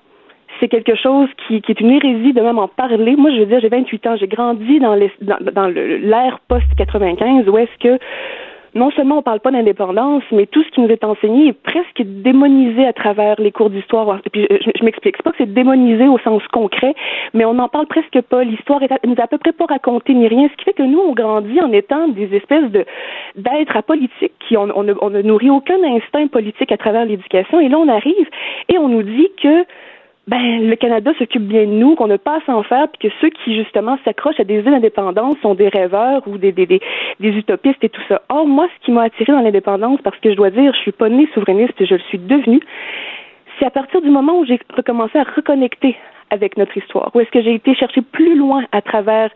c'est quelque chose qui, qui, est une hérésie de même en parler. Moi, je veux dire, j'ai 28 ans, j'ai grandi dans l'ère dans, l'ère post-95 où est-ce que non seulement on parle pas d'indépendance, mais tout ce qui nous est enseigné est presque démonisé à travers les cours d'histoire. Puis, je, m'explique, c'est pas que c'est démonisé au sens concret, mais on n'en parle presque pas. L'histoire nous a à peu près pas raconté ni rien, ce qui fait que nous, on grandit en étant des espèces d'êtres apolitiques qui on, on, ne, on ne nourrit aucun instinct politique à travers l'éducation. Et là, on arrive et on nous dit que ben, le Canada s'occupe bien de nous, qu'on ne pas à s'en faire, puis que ceux qui, justement, s'accrochent à des îles d'indépendance sont des rêveurs ou des, des, des, des, utopistes et tout ça. Or, moi, ce qui m'a attiré dans l'indépendance, parce que je dois dire, je suis pas née souverainiste, je le suis devenue, c'est à partir du moment où j'ai recommencé à reconnecter avec notre histoire, où est-ce que j'ai été chercher plus loin à travers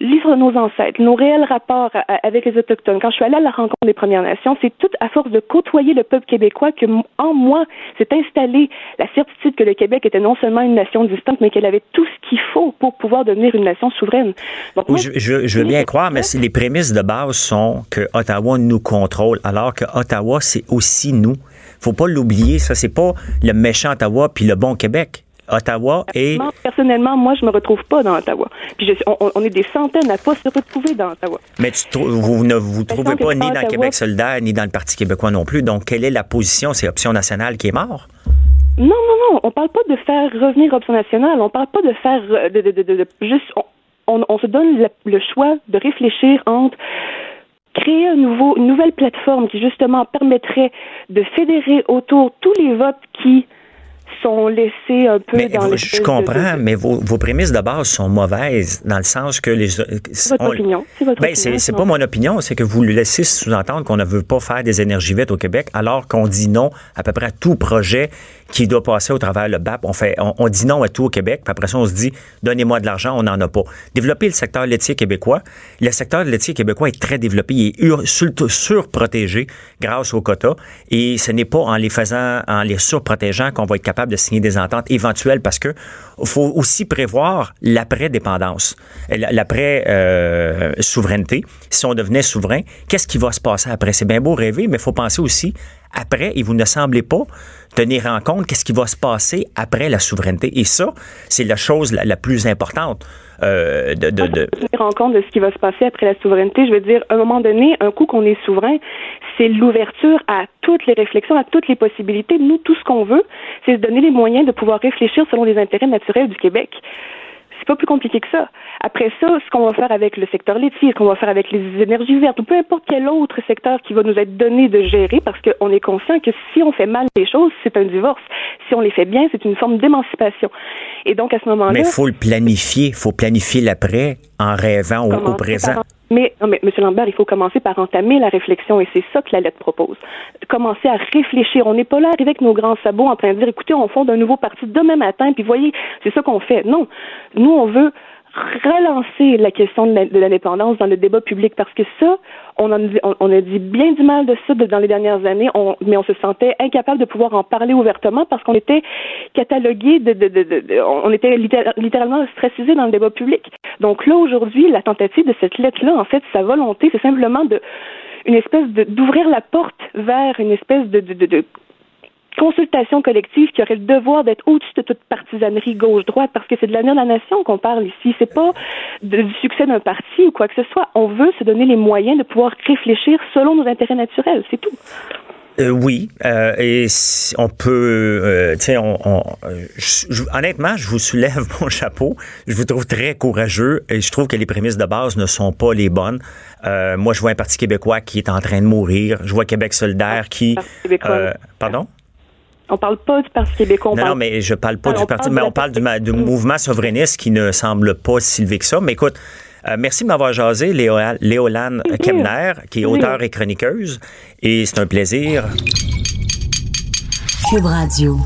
l'histoire de nos ancêtres, nos réels rapports avec les Autochtones? Quand je suis allée à la rencontre des Premières Nations, c'est tout à force de côtoyer le peuple québécois que, en moi, s'est installée la certitude que le Québec était non seulement une nation distincte, mais qu'elle avait tout ce qu'il faut pour pouvoir devenir une nation souveraine. Donc, je, veux bien croire, mais les prémices de base sont que Ottawa nous contrôle, alors que Ottawa, c'est aussi nous. Faut pas l'oublier, ça, c'est pas le méchant Ottawa puis le bon Québec. Ottawa et... Personnellement, moi, je me retrouve pas dans Ottawa. Puis on, est des centaines à pas se retrouver dans Ottawa. Mais vous ne vous trouvez pas ni dans Québec solidaire, ni dans le Parti québécois non plus. Donc, quelle est la position? C'est Option nationale qui est mort? Non, non, non. On parle pas de faire revenir Option nationale. On parle pas de faire... Euh, de, de, de, juste... On, se donne le, choix de réfléchir entre créer un nouveau, une nouvelle plateforme qui justement permettrait de fédérer autour tous les votes qui sont laissés un peu mais dans les. Je comprends, mais vos, vos, prémices de base sont mauvaises dans le sens que les. C'est votre opinion. C'est votre ben, C'est pas mon opinion, c'est que vous laissez sous-entendre qu'on ne veut pas faire des énergies vertes au Québec, alors qu'on dit non à peu près à tout projet qui doit passer au travers le BAP. On fait, on, dit non à tout au Québec, puis après ça, on se dit donnez-moi de l'argent, on n'en a pas. Développer le secteur laitier québécois. Le secteur laitier québécois est très développé, il est surprotégé grâce aux quotas, et ce n'est pas en les faisant, en les surprotégeant qu'on va être capable de signer des ententes éventuelles parce que faut aussi prévoir l'après-dépendance, l'après-souveraineté. si on devenait souverain, qu'est-ce qui va se passer après? C'est bien beau rêver, mais il faut penser aussi après et vous ne semblez pas tenir en compte qu'est-ce qui va se passer après la souveraineté. Et ça, c'est la chose la, plus importante. Euh, de, de, de... Tenir en compte de ce qui va se passer après la souveraineté, je veux dire, à un moment donné, un coup qu'on est souverain, c'est l'ouverture à toutes les réflexions, à toutes les possibilités. Nous, tout ce qu'on veut, c'est se donner les moyens de pouvoir réfléchir selon les intérêts naturels du Québec c'est pas plus compliqué que ça. Après ça, ce qu'on va faire avec le secteur laitier, ce qu'on va faire avec les énergies vertes, ou peu importe quel autre secteur qui va nous être donné de gérer, parce qu'on est conscient que si on fait mal les choses, c'est un divorce. Si on les fait bien, c'est une forme d'émancipation. Et donc, à ce moment-là... Mais il faut le planifier. Il faut planifier l'après en rêvant au, présent. Mais, non, mais M. Lambert, il faut commencer par entamer la réflexion et c'est ça que la lettre propose. Commencer à réfléchir. On n'est pas là avec nos grands sabots en train de dire, écoutez, on fonde un nouveau parti demain matin, puis voyez, c'est ça qu'on fait. Non. Nous, on veut relancer la question de l'indépendance dans le débat public parce que ça, on, a dit bien du mal de ça dans les dernières années, mais on se sentait incapable de pouvoir en parler ouvertement parce qu'on était catalogué, de, on était littéralement stressisé dans le débat public. Donc là, aujourd'hui, la tentative de cette lettre-là, en fait, sa volonté, c'est simplement de une espèce d'ouvrir la porte vers une espèce de, de consultation collective qui aurait le devoir d'être au-dessus de toute partisanerie gauche-droite, parce que c'est de l'avenir de la nation qu'on parle ici. C'est pas du succès d'un parti ou quoi que ce soit. On veut se donner les moyens de pouvoir réfléchir selon nos intérêts naturels. C'est tout. Euh, oui, euh, et on peut, euh, on, honnêtement, je vous soulève mon chapeau. Je vous trouve très courageux et je trouve que les prémices de base ne sont pas les bonnes. moi, je vois un Parti québécois qui est en train de mourir. Je vois Québec solidaire qui, pardon? On parle pas du Parti québécois. non, non, mais je parle pas du Parti, mais on parle du, mouvement souverainiste qui ne semble pas si élevé que ça. Mais écoute, euh, merci de m'avoir jasé, Léolane Kemner, qui est auteure et chroniqueuse. Et c'est un plaisir. Cube Radio.